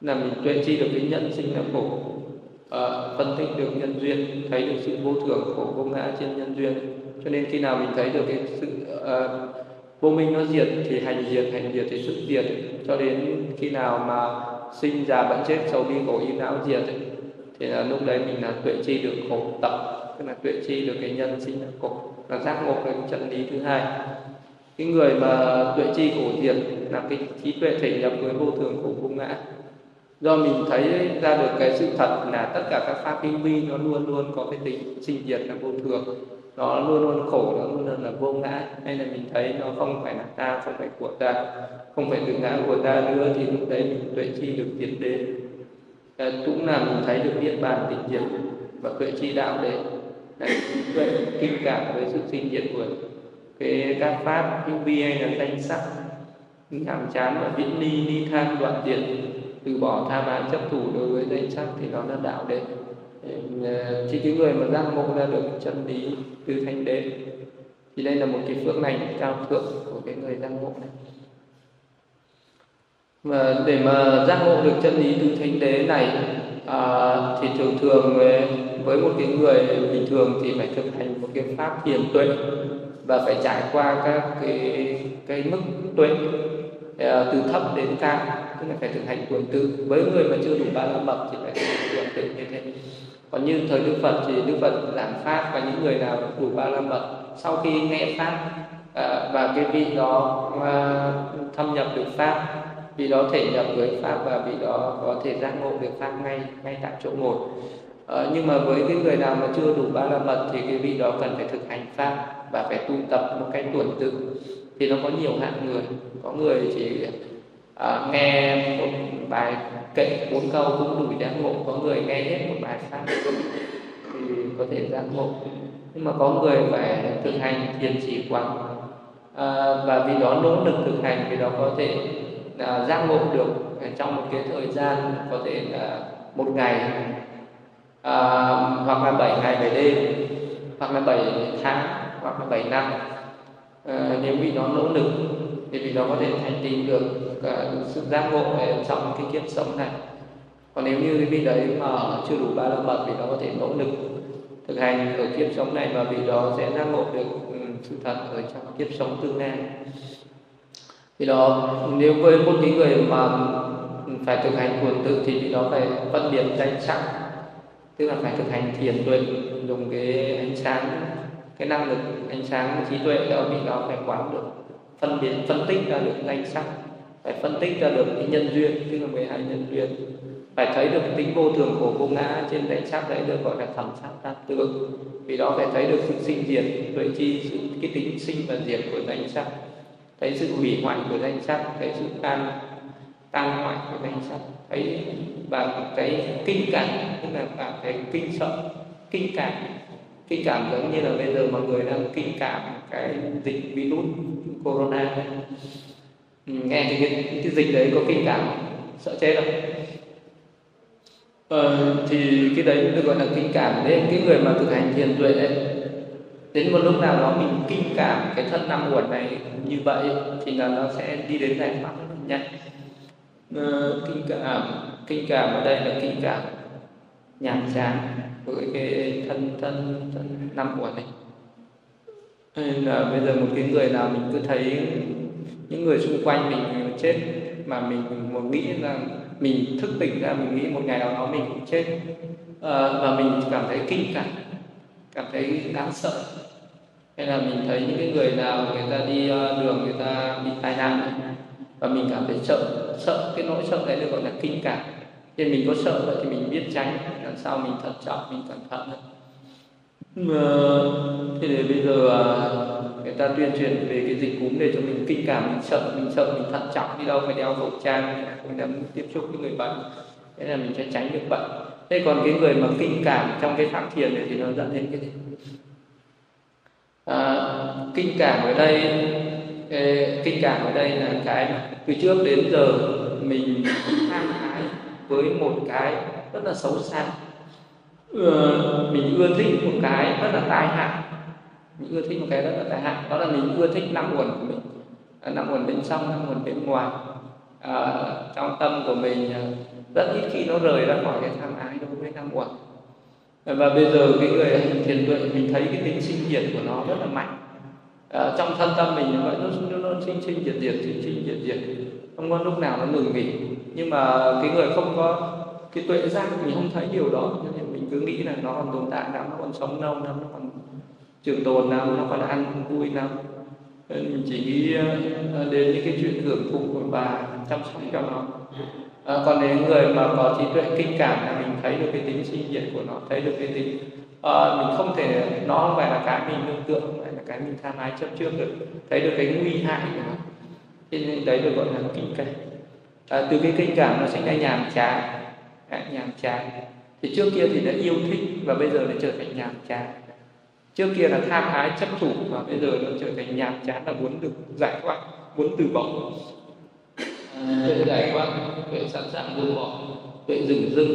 là mình tuệ chi được cái nhân sinh là khổ à, phân tích được nhân duyên thấy được sự vô thường khổ vô ngã trên nhân duyên. Cho nên khi nào mình thấy được cái sự uh, vô minh nó diệt thì hành diệt hành diệt thì sức diệt. Cho đến khi nào mà sinh già bệnh chết sầu bi khổ im não diệt thì là lúc đấy mình là tuệ chi được khổ tập tức là tuệ chi được cái nhân sinh là cục, là giác ngộ cái chân lý thứ hai. Cái người mà tuệ chi cổ thiền là cái trí tuệ thể nhập với vô thường khổ vô ngã. Do mình thấy ra được cái sự thật là tất cả các pháp kinh vi nó luôn luôn có cái tính sinh diệt là vô thường. Nó luôn luôn khổ, nó luôn luôn là vô ngã. Hay là mình thấy nó không phải là ta, không phải của ta, không phải tự ngã của ta nữa thì lúc đấy mình tuệ chi được tiến đến. Ờ, cũng là mình thấy được niết bàn tịch diệt và tuệ chi đạo đấy đấy, tuệ kinh cảm với sự sinh diệt của cái các pháp hữu vi hay là danh sắc. Nhàm chán và viễn ly ni tham đoạn diệt từ bỏ tham ái chấp thủ đối với danh sắc thì nó là đạo đệ. Ờ, chỉ cái người mà giác ngộ ra được chân lý từ thanh đế. Thì đây là một cái phước lành cao thượng của cái người giác ngộ này. Và để mà giác ngộ được chân lý từ thánh đế này à, thì thường thường với một cái người bình thường thì phải thực hành một cái pháp thiền tuệ và phải trải qua các cái cái mức tuệ à, từ thấp đến cao tức là phải thực hành tuần tự. Với người mà chưa đủ ba la mật thì phải thực hành tuần tự như thế. Còn như thời đức phật thì đức phật giảng pháp và những người nào đủ ba la mật sau khi nghe pháp à, và cái vị đó à, thâm nhập được pháp vì đó thể nhập với pháp và vì đó có thể giác ngộ được pháp ngay ngay tại chỗ ngồi. Ờ, nhưng mà với cái người nào mà chưa đủ ba la mật thì cái vị đó cần phải thực hành pháp và phải tu tập một cách tuần tự. Thì nó có nhiều hạng người. Có người chỉ à, nghe một bài kệ bốn câu cũng đủ giác ngộ. Có người nghe hết một bài pháp thì có thể giác ngộ. Nhưng mà có người phải thực hành thiền chỉ quán. À, và vì đó nỗ lực thực hành vì đó có thể à, giác ngộ được à, trong một cái thời gian có thể là một ngày à, hoặc là bảy ngày bảy đêm hoặc là bảy tháng hoặc là bảy năm. À, nếu vì nó nỗ lực thì vì nó có thể thành tin được uh, sự giác ngộ trong cái kiếp sống này. Còn nếu như cái vị đấy mà chưa đủ ba la mật thì nó có thể nỗ lực thực hành ở kiếp sống này và vì đó sẽ giác ngộ được ừ, sự thật ở trong kiếp sống tương lai thì đó, nếu với một cái người mà phải thực hành quần tự thì vì đó phải phân biệt danh sắc. Tức là phải thực hành thiền tuệ, dùng cái ánh sáng, cái năng lực ánh sáng trí tuệ đó, vì đó phải quán được, phân biệt, phân tích ra được danh sắc, phải phân tích ra được cái nhân duyên, tức là 12 nhân duyên. Phải thấy được tính vô thường của vô ngã trên danh sắc đấy được gọi là thẩm sắc tam tướng vì đó phải thấy được sự sinh diệt, tuệ chi, sự, cái tính sinh và diệt của danh sắc thấy sự hủy hoại của danh sắc thấy sự tan tan hoại của danh sắc thấy và cái kinh cảm tức là cảm thấy kinh sợ kinh cảm. Kinh cảm giống như là bây giờ mọi người đang kinh cảm cái dịch virus corona. Này. Nghe cái, cái, cái dịch đấy có kinh cảm sợ chết không? Ờ, thì cái đấy được gọi là kinh cảm. Đấy cái người mà thực hành thiền tuệ ấy, đến một lúc nào đó mình kinh cảm cái thân năm uẩn này như vậy thì là nó sẽ đi đến giải thoát rất là nhanh. Ờ, kinh cảm kinh cảm ở đây là kinh cảm nhàm chán với cái thân thân thân năm uẩn này. Nên là bây giờ một cái người nào mình cứ thấy những người xung quanh mình chết mà mình một nghĩ là mình thức tỉnh ra mình nghĩ một ngày nào đó mình cũng chết à, và mình cảm thấy kinh cảm cảm thấy đáng sợ hay là mình thấy những cái người nào người ta đi ờ, đường người ta bị tai nạn và mình cảm thấy sợ sợ cái nỗi sợ đấy được gọi là kinh cảm. Nên mình có sợ vậy thì mình biết tránh, làm sao mình thận trọng, mình cẩn thận mà, thế thì bây giờ à, người ta tuyên truyền về cái dịch cúm để cho mình kinh cảm, mình sợ mình sợ, mình thận trọng, đi đâu phải đeo khẩu trang mình dám tiếp xúc với người bệnh. Thế là mình sẽ tránh được bệnh. Thế còn cái người mà kinh cảm trong cái pháp thiền này thì nó dẫn đến cái gì? À, kinh cảm ở đây kinh cảm ở đây là cái từ trước đến giờ mình tham ái với một cái rất là xấu xa. Ừ, mình ưa thích một cái rất là tai hại. Mình ưa thích một cái rất là tai hại. Đó là mình ưa thích năm nguồn của mình. À, năm nguồn bên trong năm nguồn bên ngoài. À, trong tâm của mình à, rất ít khi nó rời ra khỏi cái tham ái đối với năm nguồn và bây giờ cái người thiền tuệ mình thấy cái tính sinh diệt của nó rất là mạnh. À, trong thân tâm mình nó nó, nó sinh sinh diệt diệt sinh sinh diệt diệt. Không có lúc nào nó ngừng nghỉ. Nhưng mà cái người không có cái tuệ giác mình không thấy điều đó. Cho nên mình cứ nghĩ là nó còn tồn tại lắm nó còn sống lâu lắm nó còn trường tồn lắm nó còn ăn vui lắm. Nên mình chỉ nghĩ à, đến những cái chuyện hưởng thụ của bà chăm sóc cho nó à, còn đến người mà có trí tuệ kinh cảm là mình thấy được cái tính sinh diệt của nó thấy được cái tính à, mình không thể nó không phải là cái mình nương tượng không phải là cái mình tham ái chấp trước được thấy được cái nguy hại của nó. Cho nên đấy được gọi là kinh cảm à, từ cái kinh cảm nó sinh ra nhàm chán à, nhàm chán. Thì trước kia thì đã yêu thích và bây giờ nó trở thành nhàm chán. Trước kia là tham ái chấp thủ và bây giờ nó trở thành nhàm chán là muốn được giải thoát muốn từ bỏ tuệ giải thoát tuệ sẵn sàng buông bỏ tuệ dừng dưng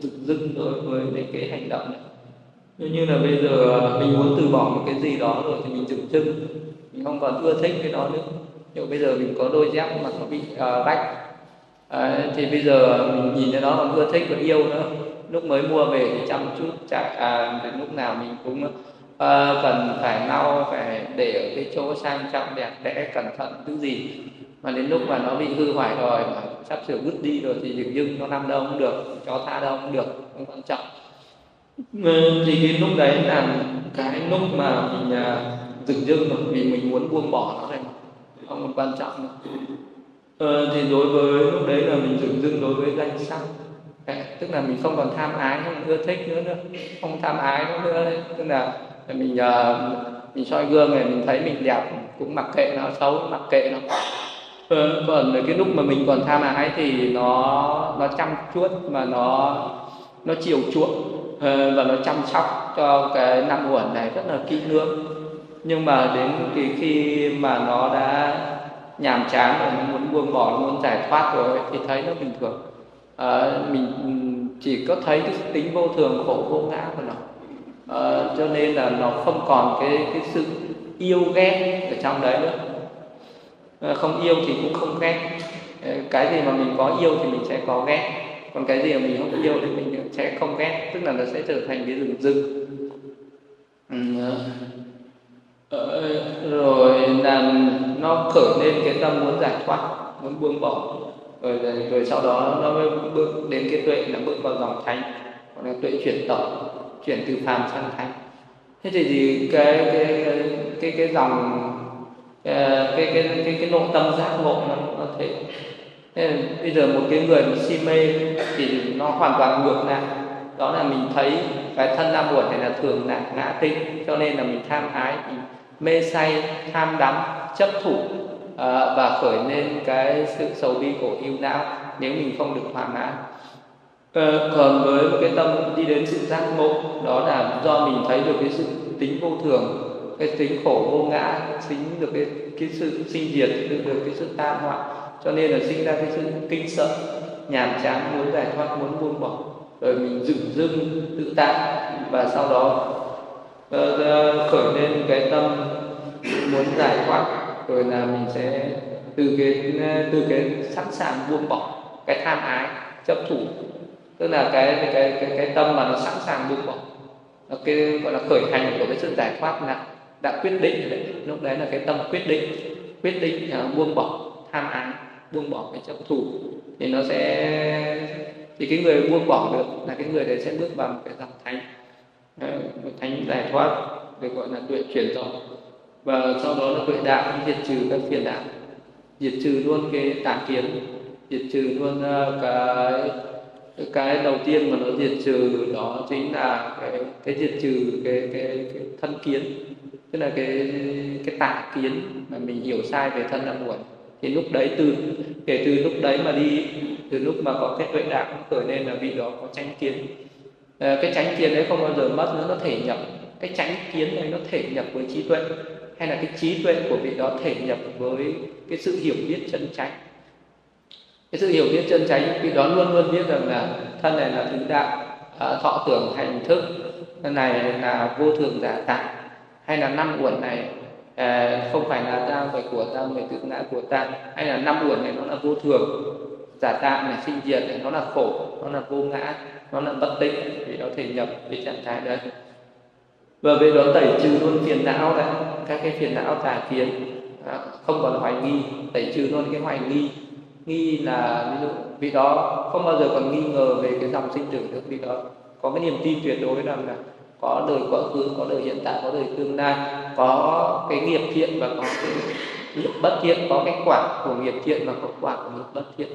dừng dưng đối với cái hành động này. Như là bây giờ à, mình muốn từ bỏ một cái gì đó rồi thì mình dừng dưng mình không còn ưa thích cái đó nữa. Nhưng bây giờ mình có đôi dép mà nó bị à, uh, rách à, thì bây giờ mình nhìn thấy nó còn ưa thích còn yêu nữa. Lúc mới mua về thì chăm chút chạy à, đến lúc nào mình cũng uh, cần phải lau phải để ở cái chỗ sang trọng đẹp đẽ cẩn thận thứ gì mà đến lúc mà nó bị hư hoại rồi mà sắp sửa vứt đi rồi thì dừng dưng nó nằm đâu cũng được cho tha đâu cũng được không quan trọng. Thì cái lúc đấy là cái lúc mà mình à, dừng dưng rồi vì mình muốn buông bỏ nó này không còn quan trọng nữa. Ờ, thì đối với lúc đấy là mình dừng dưng đối với danh sắc. Tức là mình không còn tham ái không ưa thích nữa nữa. Không tham ái nữa nữa tức là mình uh, mình soi gương này mình thấy mình đẹp cũng mặc kệ nó xấu mặc kệ nó ờ, còn cái lúc mà mình còn tham ái thì nó nó chăm chuốt mà nó nó chiều chuộng ờ, và nó chăm sóc cho cái năm nguồn này rất là kỹ lưỡng. Nhưng mà đến cái khi mà nó đã nhàm chán rồi nó muốn buông bỏ nó muốn giải thoát rồi thì thấy nó bình thường. À, mình chỉ có thấy cái tính vô thường khổ vô ngã của nó à, cho nên là nó không còn cái cái sự yêu ghét ở trong đấy nữa. Ờ, không yêu thì cũng không ghét. Ờ, cái gì mà mình có yêu thì mình sẽ có ghét. Còn cái gì mà mình không yêu thì mình sẽ không ghét. Tức là nó sẽ trở thành cái rừng rừng. Ừ. Ờ. rồi làm nó khởi lên cái tâm muốn giải thoát muốn buông bỏ. Rồi, rồi, rồi sau đó nó mới bước đến cái tuệ là bước vào dòng thánh. Còn là tuệ chuyển tổng chuyển từ phàm sang thánh. Thế thì gì cái cái cái cái, cái dòng Ờ, cái cái cái cái, nội tâm giác ngộ nó, nó thế. Nên bây giờ một cái người mà si mê thì nó hoàn toàn ngược lại. Đó là mình thấy cái thân nam buồn này là thường là ngã tinh cho nên là mình tham ái mình mê say tham đắm chấp thủ à, và khởi lên cái sự sầu bi khổ yêu não nếu mình không được thỏa mãn à, còn với một cái tâm đi đến sự giác ngộ đó là do mình thấy được cái sự tính vô thường cái tính khổ vô ngã tính được cái cái sự sinh diệt được, được cái sự tam hoại cho nên là sinh ra cái sự kinh sợ nhàm chán muốn giải thoát muốn buông bỏ. Rồi mình dừng dưng tự tại và sau đó uh, khởi lên cái tâm muốn giải thoát. Rồi là mình sẽ từ cái ờ, từ cái sẵn sàng buông bỏ cái tham ái chấp thủ. Tức là cái cái cái, cái tâm mà nó sẵn sàng buông bỏ. Nó cái gọi là khởi hành của cái sự giải thoát nặng đã quyết định rồi đấy lúc đấy là cái tâm quyết định quyết định uh, buông bỏ tham ái buông bỏ cái chấp thủ. Thì nó sẽ thì cái người buông bỏ được là cái người đấy sẽ bước vào một cái dòng thánh à, một thánh giải thoát được gọi là tuệ chuyển rõ và sau đó là tuệ đạo diệt trừ các phiền não diệt trừ luôn cái tà kiến diệt trừ luôn à, cái cái đầu tiên mà nó diệt trừ đó chính là cái cái diệt trừ cái cái, cái thân kiến tức là cái cái tà kiến mà mình hiểu sai về thân là muộn. Thì lúc đấy từ kể từ lúc đấy mà đi từ lúc mà có cái tuệ đạo khởi lên là vị đó có tránh kiến. À, cái tránh kiến đấy không bao giờ mất nữa nó thể nhập. Cái tránh kiến đấy nó thể nhập với trí tuệ hay là cái trí tuệ của vị đó thể nhập với cái sự hiểu biết chân chánh? Cái sự hiểu biết chân chánh vị đó luôn luôn biết rằng là thân này là thứ đạo à, thọ tưởng hành thức thân này là vô thường giả tạm hay là năm uẩn này à, không phải là ta phải của ta phải tự ngã của ta. Hay là năm uẩn này nó là vô thường giả tạm này sinh diệt này nó là khổ nó là vô ngã nó là bất tịnh thì nó thể nhập cái trạng thái đấy. Và về đó tẩy trừ luôn phiền não đấy các cái phiền não tà kiến. À, không còn hoài nghi tẩy trừ luôn cái hoài nghi. Nghi là ví dụ vị đó không bao giờ còn nghi ngờ về cái dòng sinh tử được vì đó. Có cái niềm tin tuyệt đối rằng là có đời quá khứ, có đời hiện tại, có đời tương lai, có cái nghiệp thiện và có cái nghiệp bất thiện, có cái quả của nghiệp thiện và có quả của nghiệp bất thiện.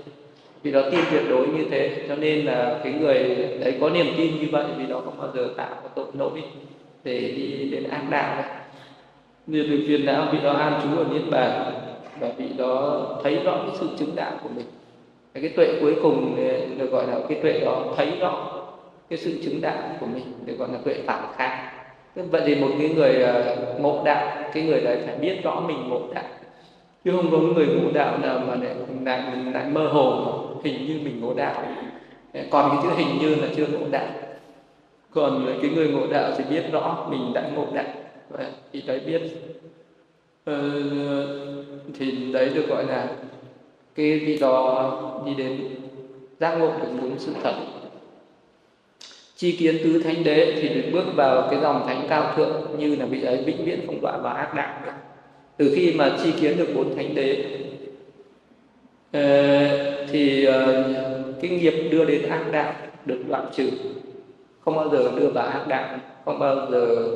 Vì đó tin tuyệt đối như thế, cho nên là cái người đấy có niềm tin như vậy, vì nó không bao giờ tạo có tội lỗi để đi đến ác đạo này nên từ phiền não vì đó an trú ở niết bàn và vì đó thấy rõ cái sự chứng đạo của mình. Cái tuệ cuối cùng ờ, được gọi là cái tuệ đó, thấy rõ cái sự chứng đạo của mình được gọi là tuệ phản kháng vậy thì một cái người ờ, ngộ đạo cái người đấy phải biết rõ mình ngộ đạo. Chứ không có người ngộ đạo nào mà lại lại, lại mơ hồ hình như mình ngộ đạo. Ờ, còn cái chữ hình như là chưa ngộ đạo. Còn cái người ngộ đạo thì biết rõ mình đã ngộ đạo. Vậy thì đấy biết. Ờ, thì đấy được gọi là cái vị đó đi đến giác ngộ được đúng sự thật chi kiến tứ thánh đế thì được bước vào cái dòng thánh cao thượng như là vị ấy vĩnh viễn không đọa vào ác đạo. Từ khi mà chi kiến được bốn thánh đế ờ, thì ờ, cái nghiệp đưa đến ác đạo được đoạn trừ. Không bao giờ đưa vào ác đạo không bao giờ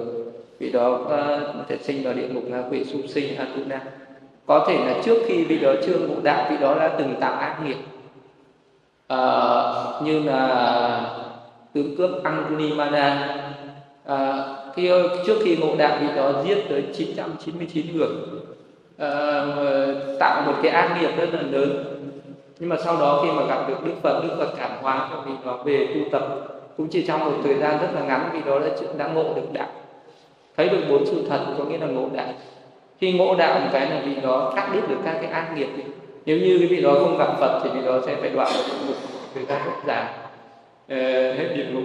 vị đó có thể sinh vào địa ngục ngạ quỷ súc sinh atuna. Có thể là trước khi vị đó chưa ngộ đạo vị đó đã từng tạo ác nghiệp. À, như là tướng cướp Angunimana à, khi trước khi ngộ đạo thì đó giết tới 999 người. À, tạo một cái ác nghiệp rất là lớn. Nhưng mà sau đó khi mà gặp được Đức Phật Đức Phật cảm hóa cho vị đó về tu tập. Cũng chỉ trong một thời gian rất là ngắn vì đó đã đã ngộ được đạo thấy được bốn sự thật có nghĩa là ngộ đạo khi ngộ đạo một cái là vị đó cắt đứt được các cái ác nghiệp nếu như cái vị đó không gặp Phật thì vị đó sẽ phải đoạn được một thời gian rất dài Ờ, hết địa ngục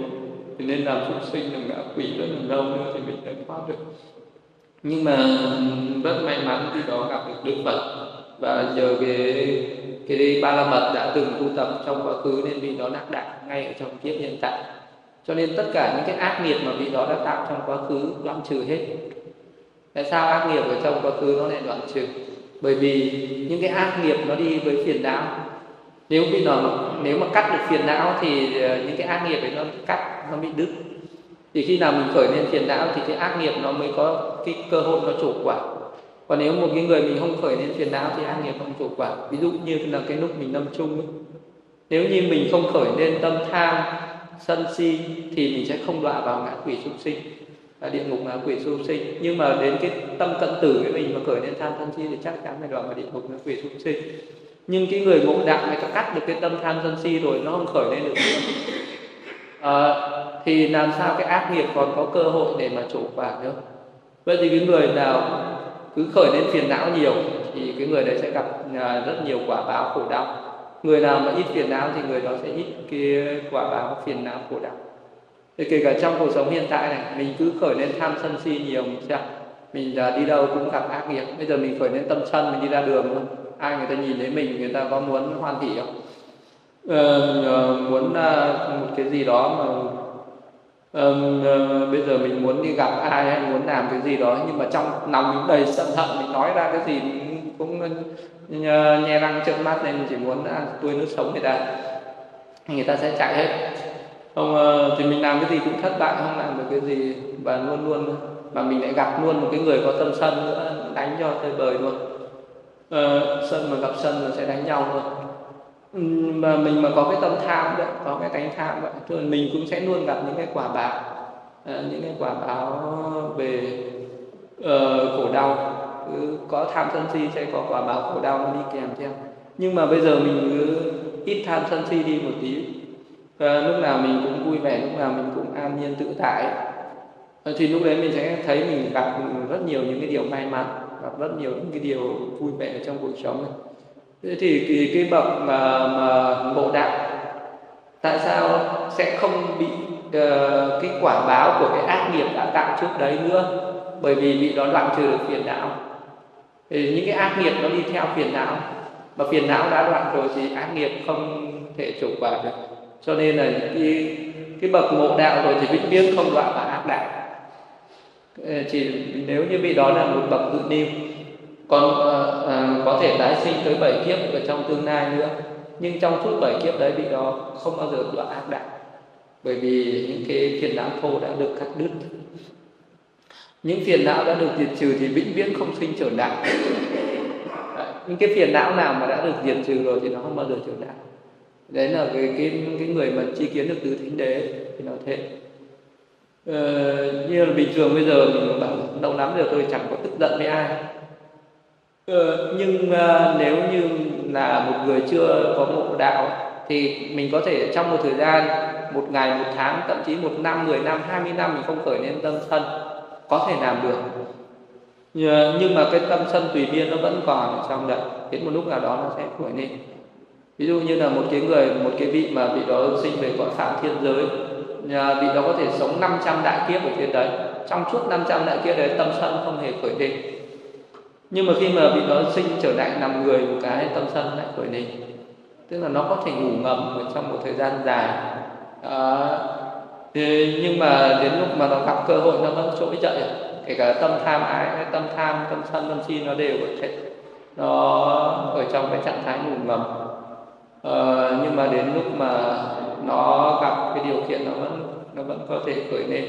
thì nên làm súc sinh làm ngã quỷ rất là lâu nữa thì mình mới thoát được. Nhưng mà rất may mắn khi đó gặp được Đức Phật. Và nhờ cái cái ba la mật đã từng tu tập trong quá khứ nên vị đó đắc đạo ngay ở trong kiếp hiện tại. Cho nên tất cả những cái ác nghiệp mà vị đó đã tạo trong quá khứ đoạn trừ hết. Tại sao ác nghiệp ở trong quá khứ nó lại đoạn trừ? Bởi vì những cái ác nghiệp nó đi với phiền não nếu bị nó nếu mà cắt được phiền não thì ờ, những cái ác nghiệp ấy nó cắt, nó bị đứt. Thì khi nào mình khởi lên phiền não thì cái ác nghiệp nó mới có cái cơ hội nó trổ quả. Còn nếu một cái người mình không khởi lên phiền não thì ác nghiệp không trổ quả. Ví dụ như là cái lúc mình lâm chung ấy. nếu như mình không khởi lên tâm tham, sân si thì mình sẽ không đọa vào ngã quỷ súc sinh là địa ngục ngã quỷ súc sinh. Nhưng mà đến cái tâm cận tử với mình mà khởi lên tham sân si thì chắc chắn phải đọa vào địa ngục ngã quỷ súc sinh nhưng cái người ngộ đạo người ta cắt được cái tâm tham sân si rồi nó không khởi lên được nữa. À, thì làm sao cái ác nghiệp còn có cơ hội để mà trổ quả nữa vậy thì cái người nào cứ khởi lên phiền não nhiều thì cái người đấy sẽ gặp à, rất nhiều quả báo khổ đau. Người nào mà ít phiền não thì người đó sẽ ít cái quả báo phiền não khổ đau. Thì kể cả trong cuộc sống hiện tại này mình cứ khởi lên tham sân si nhiều mình xem mình à, đi đâu cũng gặp ác nghiệp. Bây giờ mình khởi lên tâm sân mình đi ra đường luôn ai người ta nhìn thấy mình người ta có muốn hoan hỉ không? Ờ, ờ muốn uh, một cái gì đó mà uh, bây giờ mình muốn đi gặp ai hay muốn làm cái gì đó nhưng mà trong lòng mình đầy sân hận mình nói ra cái gì cũng nhe răng trợn mắt nên chỉ muốn ăn tươi nước sống người ta. Người ta sẽ chạy hết. Không uh, thì mình làm cái gì cũng thất bại không làm được cái gì và luôn luôn mà mình lại gặp luôn một cái người có tâm sân nữa đánh cho tơi bời luôn. Ờ, uh, sân mà gặp sân là sẽ đánh nhau thôi mà mình mà có cái tâm tham đấy có cái tánh tham vậy thì mình cũng sẽ luôn gặp những cái quả báo uh, những cái quả báo về uh, khổ đau. Cứ có tham sân si sẽ có quả báo khổ đau nó đi kèm theo. Nhưng mà bây giờ mình cứ ít tham sân si đi một tí. Và lúc nào mình cũng vui vẻ lúc nào mình cũng an nhiên tự tại. Thì lúc đấy mình sẽ thấy mình gặp rất nhiều những cái điều may mắn gặp rất nhiều những cái điều vui vẻ trong cuộc sống này. Thế thì cái, cái bậc mà mà ngộ đạo tại sao sẽ không bị uh, cái quả báo của cái ác nghiệp đã tạo trước đấy nữa? Bởi vì bị nó đoạn trừ được phiền não. Thì những cái ác nghiệp nó đi theo phiền não mà phiền não đã đoạn rồi thì ác nghiệp không thể chủ quả được. Cho nên là những cái cái bậc ngộ đạo rồi thì vĩnh viễn không đoạn và ác đạo. Ờ, chỉ nếu như vị đó là một bậc tự niu còn uh, uh, có thể tái sinh tới bảy kiếp ở trong tương lai nữa nhưng trong suốt bảy kiếp đấy vị đó không bao giờ đoạn ác đạo. Bởi vì những cái phiền não thô đã được cắt đứt. Những phiền não đã được diệt trừ thì vĩnh viễn không sinh trở đạo những cái phiền não nào mà đã được diệt trừ rồi thì nó không bao giờ trở đạo đấy là cái cái cái người mà chi kiến được tứ thánh đế thì nó thế. Ờ, như là bình thường bây giờ mình bảo lâu lắm rồi tôi chẳng có tức giận với ai ừ, nhưng uh, nếu như là một người chưa có ngộ đạo thì mình có thể trong một thời gian một ngày một tháng thậm chí một năm mười năm hai mươi năm mình không khởi lên tâm sân có thể làm được. Nhưng mà cái tâm sân tùy biên nó vẫn còn ở trong đấy đến một lúc nào đó nó sẽ khởi lên. Ví dụ như là một cái người một cái vị mà vị đó sinh về cõi phạm thiên giới vị đó có thể sống 500 đại kiếp ở trên đấy trong suốt 500 đại kiếp đấy tâm sân không hề khởi lên nhưng mà khi mà bị nó sinh trở lại làm người một cái tâm sân lại khởi lên. Tức là nó có thể ngủ ngầm ở trong một thời gian dài. À, thì, nhưng mà đến lúc mà nó gặp cơ hội nó vẫn trỗi dậy. Kể cả tâm tham ái tâm tham tâm sân tâm si nó đều có thể. Nó ở trong cái trạng thái ngủ ngầm. À, nhưng mà đến lúc mà nó gặp cái điều kiện nó vẫn nó vẫn có thể khởi lên.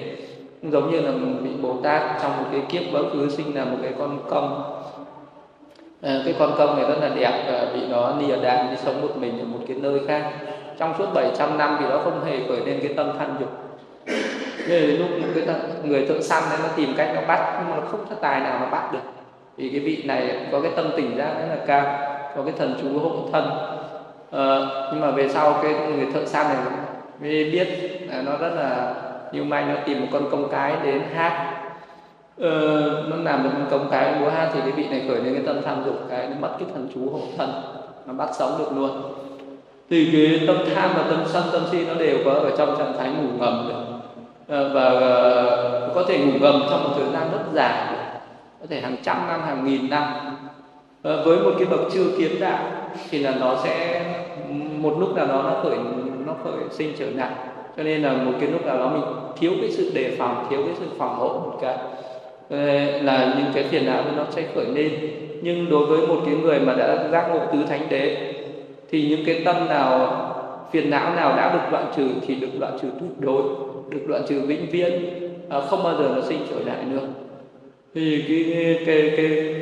Giống như là bị bồ tát trong một cái kiếp quá khứ sinh là một cái con công à, cái con công này rất là đẹp và bị nó nìa đàn đi sống một mình ở một cái nơi khác. Trong suốt 700 năm thì nó không hề khởi lên cái tâm tham dục. Nên lúc cái người thợ săn đấy nó tìm cách nó bắt nhưng mà nó không có tài nào mà bắt được. Vì cái vị này có cái tâm tỉnh giác rất là cao có cái thần chú hộ thân. À, nhưng mà về sau cái người thợ săn này mới biết là nó rất là như may nó tìm một con công cái đến hát ờ, nó làm được công cái múa hát thì cái vị này khởi lên cái tâm tham dục cái nó mất cái thần chú hộ thân nó bắt sống được luôn. Thì cái tâm tham và tâm sân tâm si nó đều có ở trong trạng thái ngủ ngầm được. Ờ, và ờ, có thể ngủ ngầm trong một thời gian rất dài có thể hàng trăm năm hàng nghìn năm. Ờ, với một cái bậc chưa kiến đạo thì là nó sẽ một lúc nào đó nó khởi nó khởi sinh trở lại cho nên là một cái lúc nào đó mình thiếu cái sự đề phòng thiếu cái sự phòng hộ một cái. Ờ, là những cái phiền não nó sẽ khởi lên. Nhưng đối với một cái người mà đã giác ngộ tứ thánh đế, thì những cái tâm nào, phiền não nào đã được đoạn trừ thì được đoạn trừ tuyệt đối, được đoạn trừ vĩnh viễn à, không bao giờ nó sinh trở lại nữa. Thì cái cái cái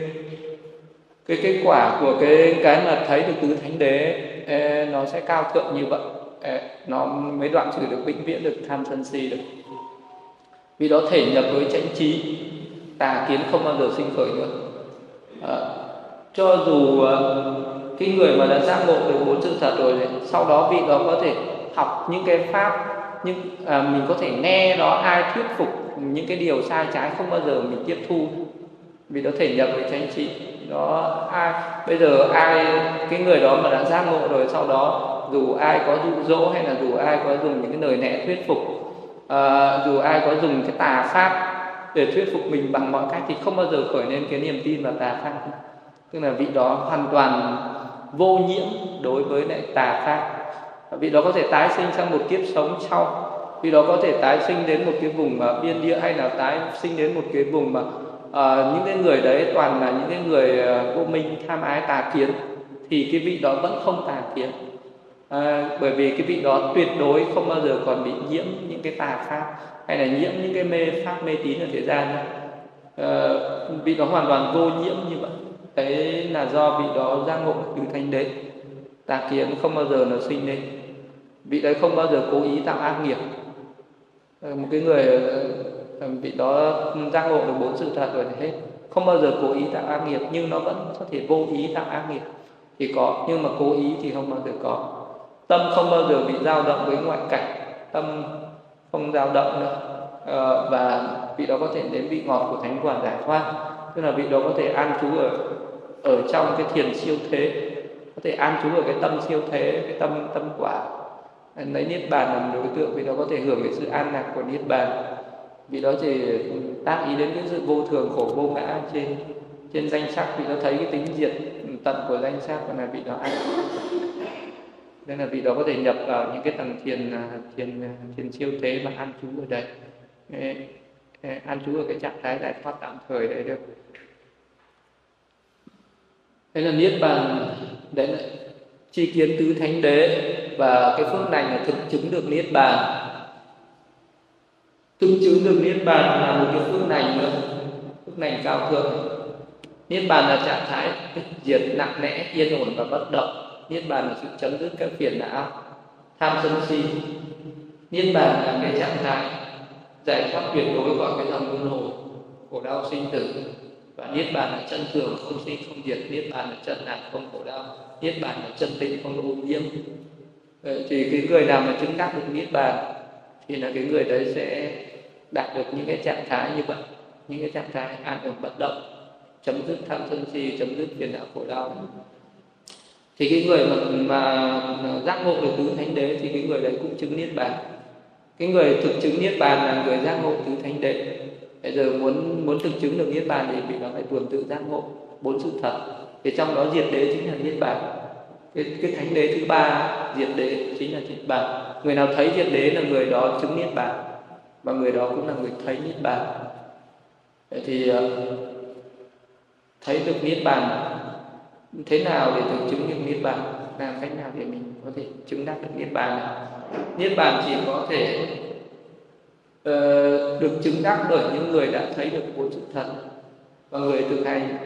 cái cái quả của cái cái mà thấy được tứ thánh đế nó sẽ cao thượng như vậy. Nó mới đoạn trừ được vĩnh viễn, được tham sân si được. Vì đó thể nhập với chánh trí tà kiến không bao giờ sinh khởi nữa. À, cho dù ờ, cái người mà đã giác ngộ được bốn sự thật rồi sau đó vị đó có thể học những cái pháp nhưng à, mình có thể nghe đó ai thuyết phục những cái điều sai trái không bao giờ mình tiếp thu. Vì nó thể nhập với chánh trị. Đó ai bây giờ ai cái người đó mà đã giác ngộ rồi sau đó dù ai có dụ dỗ hay là dù ai có dùng những cái lời lẽ thuyết phục à, dù ai có dùng cái tà pháp để thuyết phục mình bằng mọi cách thì không bao giờ khởi lên cái niềm tin vào tà pháp. Tức là vị đó hoàn toàn vô nhiễm đối với lại tà pháp. Vị đó có thể tái sinh sang một kiếp sống sau. Vị đó có thể tái sinh đến một cái vùng mà biên địa hay là tái sinh đến một cái vùng mà uh, những cái người đấy toàn là những cái người ờ, vô minh tham ái tà kiến thì cái vị đó vẫn không tà kiến. À, bởi vì cái vị đó tuyệt đối không bao giờ còn bị nhiễm những cái tà pháp hay là nhiễm những cái mê pháp mê tín ở thế gian nữa vị đó hoàn toàn vô nhiễm như vậy. Đấy là do vị đó giác ngộ từ thanh đế. Tà kiến không bao giờ nó sinh lên. Vị đấy không bao giờ cố ý tạo ác nghiệp. Ờ, một cái người ờ, vị đó giác ngộ được bốn sự thật rồi thì hết. Không bao giờ cố ý tạo ác nghiệp, nhưng nó vẫn có thể vô ý tạo ác nghiệp. Thì có, nhưng mà cố ý thì không bao giờ có. Tâm không bao giờ bị dao động với ngoại cảnh. Tâm không dao động nữa. À, và vị đó có thể đến vị ngọt của thánh quả giải thoát tức là vị đó có thể an trú ở ở trong cái thiền siêu thế. Có thể an trú ở cái tâm siêu thế cái tâm tâm quả. Lấy niết bàn làm đối tượng vì đó có thể hưởng cái sự an lạc của niết bàn. Vì đó thì tác ý đến cái sự vô thường khổ vô ngã trên trên danh sắc. Vì nó thấy cái tính diệt tận của danh sắc và là vị đó ăn nên là vị đó có thể nhập vào những cái tầng thiền à, thiền à, thiền siêu thế và an trú ở đây. An trú ở cái trạng thái giải thoát tạm thời đấy được. Thế là niết bàn. Đấy là chi kiến tứ thánh đế. Và cái phước này là thực chứng được niết bàn. Thực chứng được niết bàn là một cái phước này nữa. Phước này cao thượng. Niết bàn là trạng thái *laughs* diệt, nặng nẽ, yên ổn và bất động niết bàn là sự chấm dứt các phiền não, tham sân si. Niết bàn là cái trạng thái giải thoát tuyệt đối khỏi cái dòng luân hồi khổ đau sinh tử. Và niết bàn là chân thường không sinh không diệt. Niết bàn là chân lạc không khổ đau. Niết bàn là chân tịnh không ô nhiễm. Ờ, thì cái người nào mà chứng đắc được niết bàn thì là cái người đấy sẽ đạt được những cái trạng thái như vậy, những cái trạng thái an ổn bất động, chấm dứt tham sân si, chấm dứt phiền não khổ đau thì cái người mà, mà giác ngộ được tứ thánh đế thì cái người đấy cũng chứng niết bàn. Cái người thực chứng niết bàn là người giác ngộ tứ thánh đế. Bây giờ muốn muốn thực chứng được niết bàn thì bị nó phải tuần tự giác ngộ bốn sự thật. Thì trong đó diệt đế chính là niết bàn. Cái, cái thánh đế thứ ba diệt đế chính là niết bàn. Người nào thấy diệt đế là người đó chứng niết bàn và người đó cũng là người thấy niết bàn. Vậy thì ờ, thấy được niết bàn thế nào để được chứng được niết bàn? Làm cách nào để mình có thể chứng đắc được niết bàn này niết bàn chỉ có thể uh, được chứng đắc bởi những người đã thấy được bốn sự thật và người thực hành.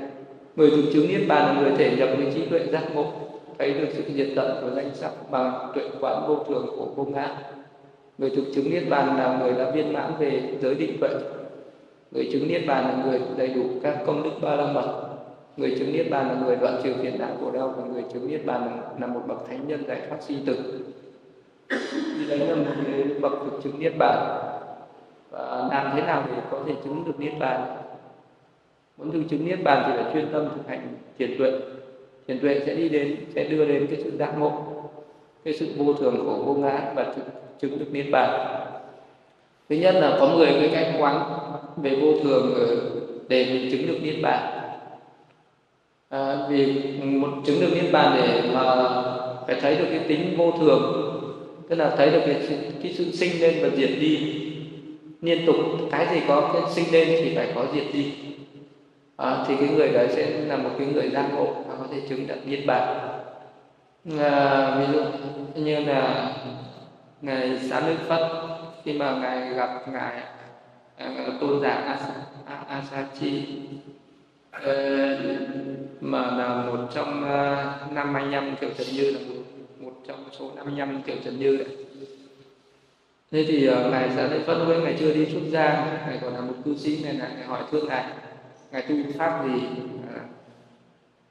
Người thực chứng niết bàn là người thể nhập với trí tuệ giác ngộ thấy được sự diệt tận của danh sắc bằng tuệ quán vô thường của vô ngã. Người thực chứng niết bàn là người đã viên mãn về giới định tuệ. Người chứng niết bàn là người đầy đủ các công đức ba la mật người chứng niết bàn là người đoạn trừ phiền não khổ đau và người chứng niết bàn là, một bậc thánh nhân giải thoát sinh tử. Thì đấy là một cái bậc thực chứng niết bàn. Và làm thế nào để có thể chứng được niết bàn? Muốn thực chứng niết bàn thì phải chuyên tâm thực hành thiền tuệ. Thiền tuệ sẽ đi đến sẽ đưa đến cái sự giác ngộ cái sự vô thường khổ vô ngã và chứng được niết bàn. Thứ nhất là có 10 cái cách quán về vô thường để mình chứng được niết bàn à, vì một chứng được niết bàn để mà phải thấy được cái tính vô thường tức là thấy được cái, cái sự sinh lên và diệt đi. Liên tục cái gì có cái sinh lên thì phải có diệt đi. À, thì cái người đấy sẽ là một cái người giác ngộ và có thể chứng được niết bàn. À, ví dụ như là ngài xá lợi phất khi mà ngài gặp ngài à, tôn giả Asa, Asachi chi Ờ, mà là một trong uh, 55 kiểu trần như là một, một trong số 55 kiểu trần như đấy. Thế thì uh, ngài sẽ lại phân với ngài chưa đi xuất gia ngài còn là một cư sĩ nên là ngài hỏi thương ngài ngài tu pháp gì?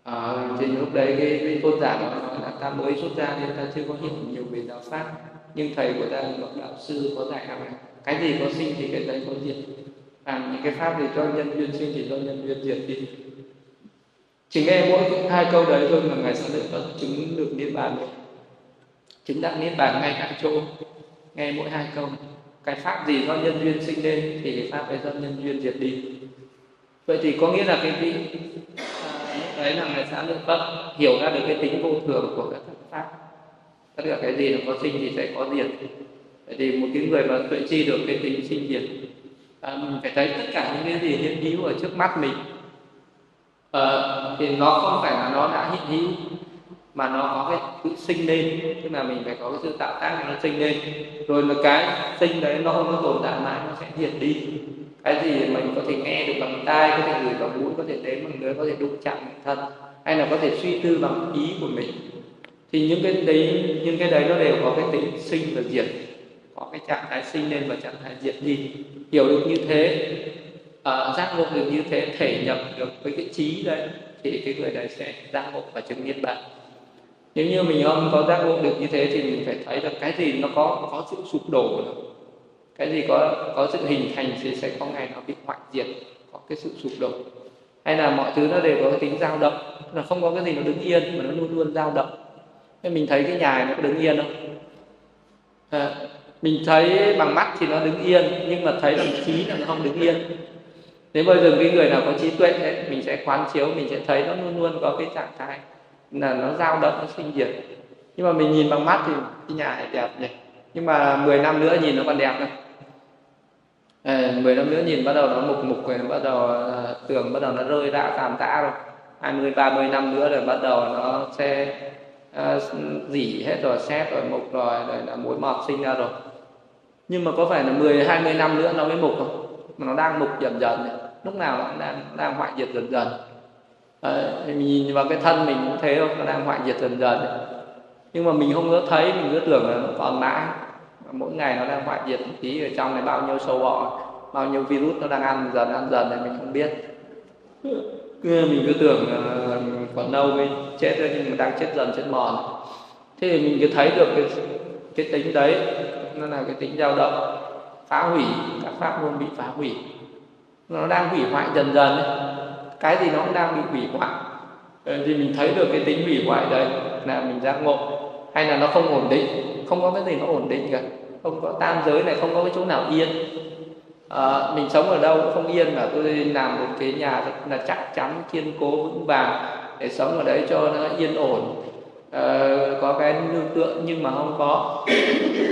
À, thì lúc đấy cái, cái tôn giả nói là ta mới xuất gia nên ta chưa có hiểu nhiều về giáo pháp nhưng thầy của ta là bậc đạo sư có dạy rằng cái gì có sinh thì cái đấy có diệt làm những cái pháp gì cho nhân duyên sinh thì do nhân duyên diệt đi. Chỉ nghe mỗi hai câu đấy thôi mà ngài sẽ được Phật chứng được niết bàn. Chứng đắc niết bàn ngay tại chỗ. Nghe mỗi hai câu. Cái pháp gì do nhân duyên sinh lên thì cái pháp ấy do nhân duyên diệt đi. Vậy thì có nghĩa là cái vị à, đấy là ngài xã lượng phật hiểu ra được cái tính vô thường của các pháp. Tất cả cái gì nó có sinh thì sẽ có diệt. Vậy thì một cái người mà tuệ chi được cái tính sinh diệt à, mình phải thấy tất cả những cái gì hiện hữu ở trước mắt mình. À, thì nó không phải là nó đã hiện hữu mà nó có cái tự sinh lên tức là mình phải có cái sự tạo tác nó sinh lên rồi là cái sinh đấy nó không có tồn tại mãi nó sẽ diệt đi. Cái gì mình có thể nghe được bằng tai có thể gửi bằng mũi có thể đến bằng lưỡi có thể đụng chạm bằng thân hay là có thể suy tư bằng ý của mình. Thì những cái đấy những cái đấy nó đều có cái tính sinh và diệt có cái trạng thái sinh lên và trạng thái diệt đi. Hiểu được như thế uh, giác ngộ được như thế thể nhập được với cái trí đấy thì cái người đấy sẽ giác ngộ và chứng niết bàn. Nếu như mình không có giác ngộ được như thế thì mình phải thấy rằng cái gì nó có có sự sụp đổ rồi. cái gì có có sự hình thành thì sẽ có ngày nó bị hoại diệt có cái sự sụp đổ. Hay là mọi thứ nó đều có cái tính dao động là không có cái gì nó đứng yên mà nó luôn luôn dao động. Nên mình thấy cái nhà này nó có đứng yên không? À, mình thấy bằng mắt thì nó đứng yên nhưng mà thấy bằng trí là nó không đứng yên. Nếu bây giờ cái người nào có trí tuệ ấy, mình sẽ quán chiếu mình sẽ thấy nó luôn luôn có cái trạng thái là nó dao động nó sinh diệt. Nhưng mà mình nhìn bằng mắt thì cái nhà này đẹp nhỉ? Nhưng mà 10 năm nữa nhìn nó còn đẹp không à, 10 năm nữa nhìn bắt đầu nó mục mục rồi bắt đầu ờ, tường bắt đầu nó rơi đã tàn tã rồi. 20 30 năm nữa rồi bắt đầu nó sẽ uh, dỉ hết rồi xét rồi mục rồi rồi là mối mọt sinh ra rồi nhưng mà có phải là 10 20 năm nữa nó mới mục không? Mà nó đang mục dần dần này. lúc nào nó cũng đang đang hoại diệt dần dần. À, mình nhìn vào cái thân mình cũng thế không nó đang hoại diệt dần dần này. nhưng mà mình không có thấy mình cứ tưởng là nó còn mãi. Mỗi ngày nó đang hoại diệt một tí ở trong này bao nhiêu sâu bọ bao nhiêu virus nó đang ăn dần ăn dần này mình không biết. Mình cứ tưởng là còn lâu mới chết thôi nhưng mà đang chết dần chết mòn. Thế thì mình cứ thấy được cái cái tính đấy nó là cái tính dao động phá hủy các pháp môn bị phá hủy. Nó đang hủy hoại dần dần đấy. cái gì nó cũng đang bị hủy hoại. Ờ, thì mình thấy được cái tính hủy hoại đấy là mình giác ngộ. Hay là nó không ổn định không có cái gì nó ổn định cả. Không có tam giới này không có cái chỗ nào yên. À, mình sống ở đâu cũng không yên mà tôi làm một cái nhà rất là chắc chắn kiên cố vững vàng để sống ở đấy cho nó yên ổn. Ờ, có cái nương tựa nhưng mà không có.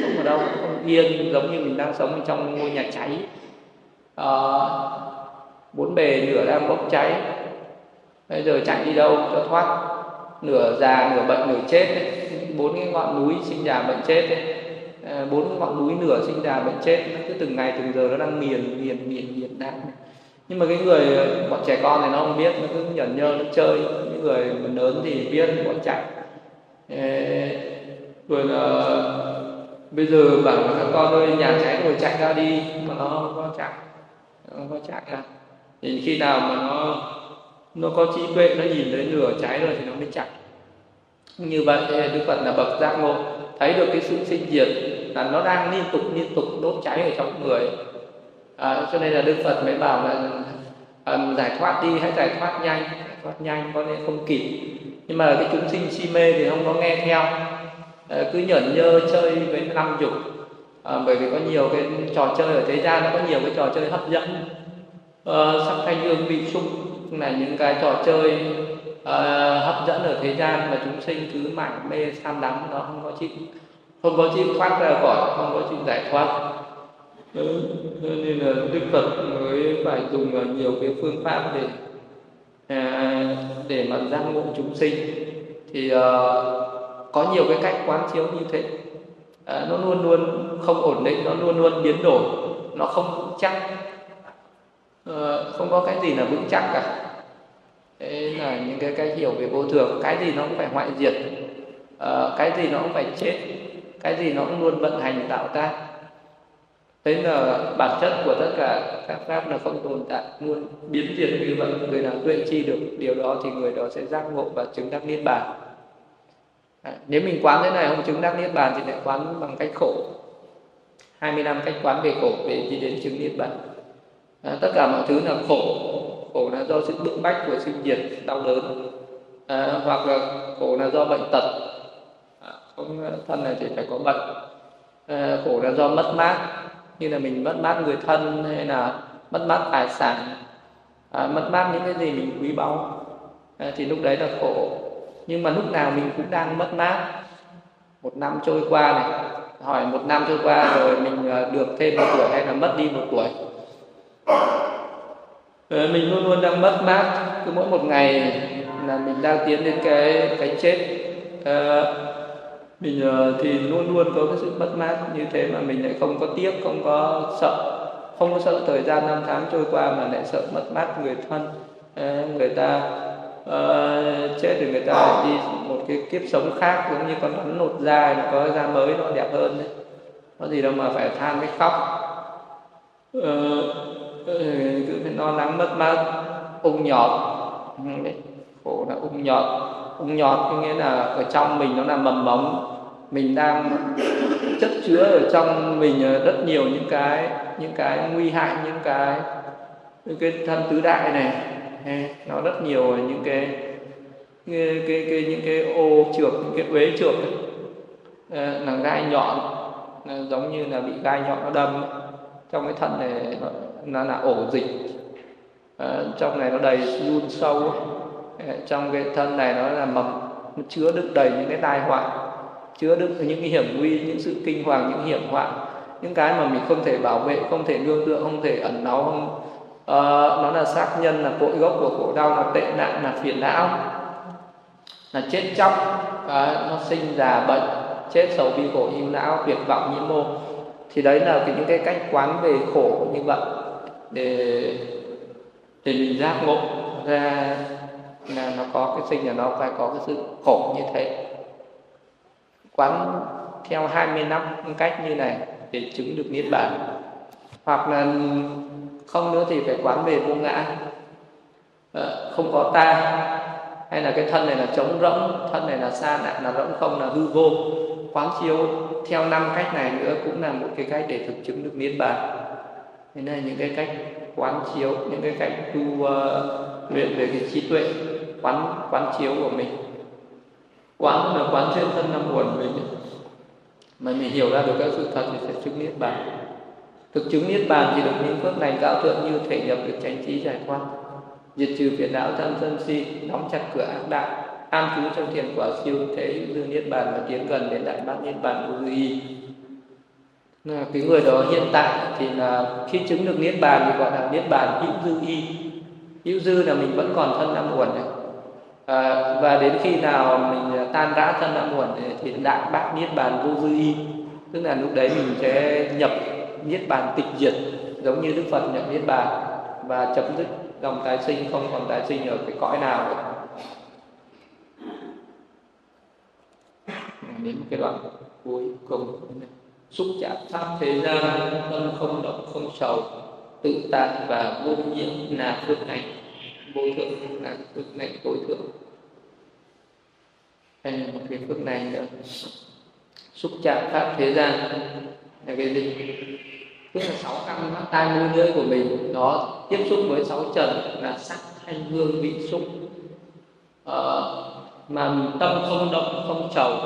Không ở đâu không yên giống như mình đang sống trong ngôi nhà cháy. À, bốn bề nửa đang bốc cháy. Bây giờ chạy đi đâu cho thoát? Nửa già nửa bệnh nửa chết bốn cái ngọn núi sinh già bệnh chết ấy ờ, bốn ngọn núi nửa sinh già bệnh chết. Nó cứ từng ngày từng giờ nó đang miền miền miền miền đang. Nhưng mà cái người bọn trẻ con này nó không biết nó cứ nhẩn nhơ nó chơi. Những người lớn thì biết bọn chạy rồi là bây giờ bảo là các con ơi nhà cháy rồi chạy ra đi mà nó không có chạy. Nó không có chạy ra. Thì khi nào mà nó nó có trí tuệ nó nhìn thấy lửa cháy rồi thì nó mới chạy. Như vậy đức phật là bậc giác ngộ. Thấy được cái sự sinh diệt là nó đang liên tục liên tục đốt cháy ở trong người. À, cho nên là đức phật mới bảo là um, giải thoát đi hãy giải thoát nhanh. Giải thoát nhanh có nên không kịp nhưng mà cái chúng sinh si mê thì không có nghe theo. À, cứ nhởn nhơ chơi với năm dục. À, bởi vì có nhiều cái trò chơi ở thế gian nó có nhiều cái trò chơi hấp dẫn. À, sắc thanh hương vị xung là những cái trò chơi à, hấp dẫn ở thế gian mà chúng sinh cứ mải mê tham đắm nó không có chịu không có chịu thoát ra khỏi không có chịu giải thoát. Ừ, nên là đức phật mới phải dùng nhiều cái phương pháp để à, để mà giác ngộ chúng sinh thì ờ, có nhiều cái cách quán chiếu như thế. À, nó luôn luôn không ổn định nó luôn luôn biến đổi nó không vững chắc. À, không có cái gì là vững chắc cả. Thế là những cái cái hiểu về vô thường cái gì nó cũng phải hoại diệt. À, cái gì nó cũng phải chết cái gì nó cũng luôn vận hành tạo ra thế là bản chất của tất cả các pháp là không tồn tại. Luôn biến diệt như vậy người nào tuệ chi được điều đó thì người đó sẽ giác ngộ và chứng đắc niết bàn. À, nếu mình quán thế này không chứng đắc niết bàn thì lại quán bằng cách khổ. 20 năm cách quán về khổ để đi đến chứng niết bàn. À, tất cả mọi thứ là khổ. Khổ là do sự bức bách của sinh diệt đau đớn. À, hoặc là khổ là do bệnh tật. À, không thân này thì phải có bệnh. À, khổ là do mất mát như là mình mất mát người thân hay là mất mát tài sản à, mất mát những cái gì mình quý báu à, thì lúc đấy là khổ. Nhưng mà lúc nào mình cũng đang mất mát. Một năm trôi qua này hỏi một năm trôi qua rồi mình à, được thêm một tuổi hay là mất đi một tuổi? À, mình luôn luôn đang mất mát. Cứ mỗi một ngày là mình đang tiến đến cái cái chết. À, mình ờ, thì luôn luôn có cái sự mất mát như thế mà mình lại không có tiếc không có sợ. Không có sợ thời gian năm tháng trôi qua mà lại sợ mất mát người thân ờ, người ta uh, chết thì người ta đi một cái kiếp sống khác giống như con rắn lột da có da mới nó đẹp hơn đấy. Có gì đâu mà phải than cái khóc. Uh, cứ phải lo lắng mất mát ung nhọt. Ừ, khổ là ung nhọt. Ung nhọt có nghĩa là ở trong mình nó là mầm mống mình đang chất chứa ở trong mình ờ, rất nhiều những cái những cái nguy hại những cái những cái thân tứ đại này. Nó rất nhiều những cái cái, cái, cái những cái ô trượt những cái uế trượt. Ờ, là gai nhọn là giống như là bị gai nhọn nó đâm trong cái thân này nó, nó là ổ dịch. À, trong này nó đầy run sâu trong cái thân này nó là mầm nó chứa đựng đầy những cái tai họa chứa đựng những cái hiểm nguy những sự kinh hoàng những hiểm họa những cái mà mình không thể bảo vệ không thể nương tựa không thể ẩn náu không uh, nó là sát nhân là cội gốc của khổ đau là tệ nạn là phiền não là chết chóc uh, nó sinh già bệnh chết sầu bi khổ ưu não tuyệt vọng nhiễm mô. Thì đấy là cái, những cái cách quán về khổ như vậy để để mình giác ngộ ra là nó có cái sinh là nó phải có cái sự khổ như thế quán theo 20 năm cách như này để chứng được niết bàn. Hoặc là không nữa thì phải quán về vô ngã. Ờ, không có ta hay là cái thân này là trống rỗng thân này là xa nạn là rỗng không là hư vô. Quán chiếu theo năm cách này nữa cũng là một cái cách để thực chứng được niết bàn. Thế này những cái cách quán chiếu những cái cách tu uh, luyện về cái trí tuệ quán quán chiếu của mình quán là quán trên thân năm buồn mình mà mình hiểu ra được các sự thật thì sẽ chứng niết bàn. Thực chứng niết bàn thì được những phước lành cao thượng như thể nhập được chánh trí giải thoát. Diệt trừ phiền não tham sân si, đóng chặt cửa ác đạo, an trú trong thiền quả siêu thế dư niết bàn và tiến gần đến đại bát niết bàn vô y. Là cái người đó hiện tại thì là khi chứng được niết bàn thì gọi là niết bàn hữu dư y. Hữu dư là mình vẫn còn thân năm uẩn này à, và đến khi nào mình ờ, tan rã thân đã muộn thì đại bát niết bàn vô dư y tức là lúc đấy mình sẽ nhập niết bàn tịch diệt giống như đức phật nhập niết bàn và chấm dứt dòng tái sinh không còn tái sinh ở cái cõi nào. Nữa đến một cái đoạn cuối cùng. Xúc chạm khắp thế gian tâm không động không sầu tự tại và vô nhiễm là phương hạnh vô thượng là phước hạnh tối thượng. Hay là một cái phước này nữa xúc chạm pháp thế gian. Là cái gì? Tức là sáu căn mắt tai mũi lưỡi của mình nó tiếp xúc với sáu trần là sắc thanh hương vị xúc. Ờ, mà tâm không động không trầu.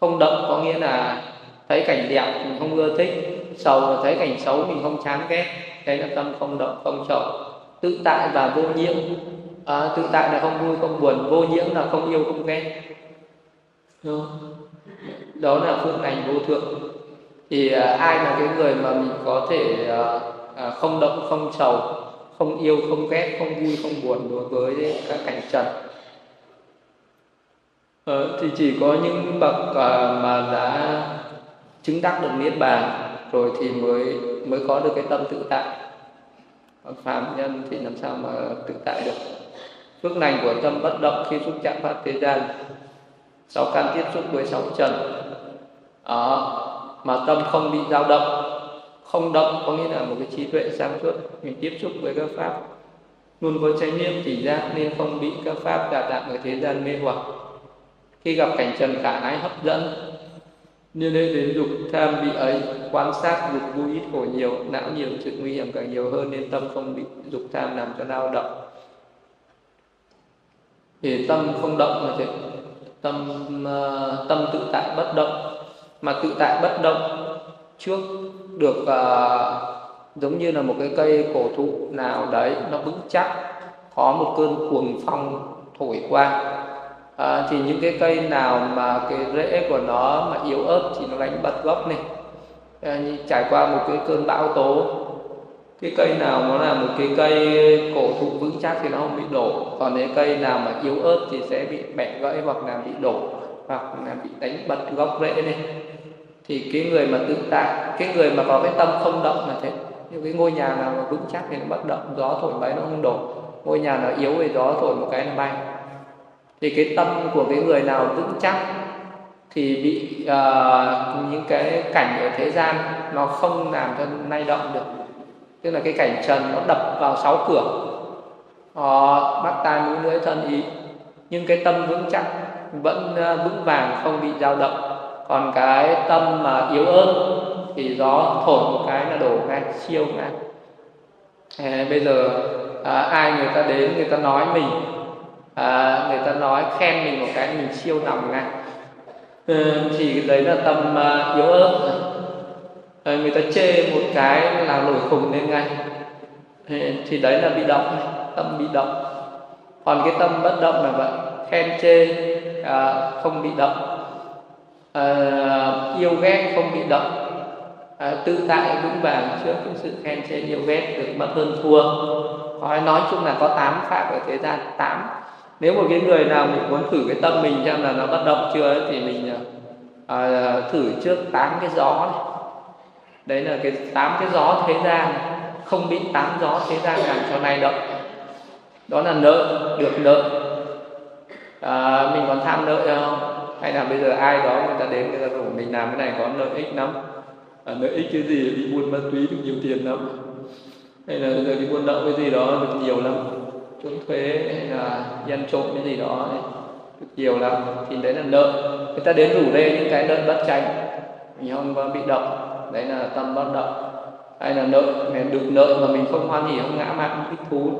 Không động có nghĩa là thấy cảnh đẹp mình không ưa thích sầu là thấy cảnh xấu mình không chán ghét. Đấy là tâm không động không trầu tự tại và vô nhiễm. À, tự tại là không vui không buồn vô nhiễm là không yêu không ghét. Đó là phương hành vô thượng. Thì à, ai là cái người mà mình có thể à, à, không động không sầu không yêu không ghét không vui không buồn đối với các cảnh trần? À, thì chỉ có những bậc à, mà đã chứng đắc được niết bàn rồi thì mới mới có được cái tâm tự tại phàm nhân thì làm sao mà tự tại được? Phước lành của tâm bất động khi xúc chạm pháp thế gian. Sáu căn tiếp xúc với sáu trần. Đó, mà tâm không bị dao động. Không động có nghĩa là một cái trí tuệ sáng suốt. Mình tiếp xúc với các pháp. Luôn có chánh niệm chỉ giác nên không bị các pháp đà đạm ở thế gian mê hoặc. Khi gặp cảnh trần khả ái hấp dẫn như nên đến dục tham bị ấy quan sát dục vui ít khổ nhiều não nhiều sự nguy hiểm càng nhiều hơn nên tâm không bị dục tham làm cho lao động. Thì tâm không động là thế tâm à, tâm tự tại bất động. Mà tự tại bất động trước được uh, giống như là một cái cây cổ thụ nào đấy nó vững chắc có một cơn cuồng phong thổi qua à, thì những cái cây nào mà cái rễ của nó mà yếu ớt thì nó đánh bật gốc này. À, như trải qua một cái cơn bão tố cái cây nào nó là một cái cây cổ thụ vững chắc thì nó không bị đổ. Còn cái cây nào mà yếu ớt thì sẽ bị bẻ gãy hoặc là bị đổ hoặc là bị đánh bật gốc rễ này. Thì cái người mà tự tại cái người mà có cái tâm không động là thế. Như cái ngôi nhà nào mà vững chắc thì nó bất động gió thổi bay nó không đổ. Ngôi nhà nào yếu thì gió thổi một cái nó bay thì cái tâm của cái người nào vững chắc thì bị uh, những cái cảnh ở thế gian nó không làm cho nay động được. Tức là cái cảnh trần nó đập vào sáu cửa. Uh, bắt tai mũi lưỡi thân ý. Nhưng cái tâm vững chắc vẫn uh, vững vàng không bị dao động. Còn cái tâm mà yếu ớt thì gió thổi một cái là đổ ngay siêu ngay à, bây giờ à, ai người ta đến người ta nói mình à, người ta nói khen mình một cái mình siêu lòng ngay. Ừ, thì đấy là tâm uh, à, yếu ớt. À, người ta chê một cái là nổi khùng lên ngay. Thì đấy là bị động tâm bị động. Còn cái tâm bất động là vậy khen chê à, không bị động. À, yêu ghét không bị động. À, tự tại vững vàng trước cái sự khen chê yêu ghét được mất hơn thua. Nói nói chung là có tám pháp ở thế gian tám nếu một cái người nào mình muốn thử cái tâm mình xem là nó bất động chưa ấy, thì mình à, à, thử trước tám cái gió này. Đấy là cái tám cái gió thế gian không bị tám gió thế gian làm cho nay động. Đó là nợ được nợ. À, mình còn tham nợ không? Hay là bây giờ ai đó người ta đến người ta rủ mình làm cái này có lợi ích lắm. À, lợi ích cái gì? Đi buôn ma túy được nhiều tiền lắm. Hay là bây giờ đi buôn lậu cái gì đó được nhiều lắm trốn thuế hay là gian trộm cái gì đó ấy, được nhiều lắm thì đấy là nợ. Người ta đến rủ đây những cái nợ bất tránh mình không có bị động đấy là tâm bất động. Hay là nợ? Mình được nợ mà mình không hoan hỉ không ngã mạn thích thú.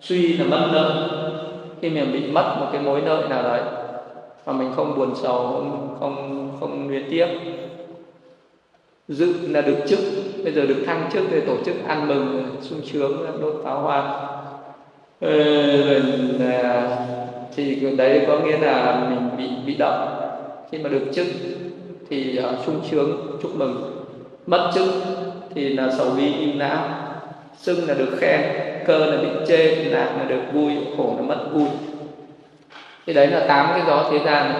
Suy là mất nợ. Khi mình bị mất một cái mối nợ nào đấy mà mình không buồn sầu không không không luyến tiếc. Dự là được chức bây giờ được thăng chức để tổ chức ăn mừng sung sướng đốt pháo hoa. Ờ, rồi là thì đấy có nghĩa là mình bị bị động khi mà được chức thì uh, sung sướng chúc mừng. Mất chức thì là sầu bi im não sưng là được khen cơ là bị chê lạc là được vui khổ là mất vui. Thì đấy là tám cái gió thế gian.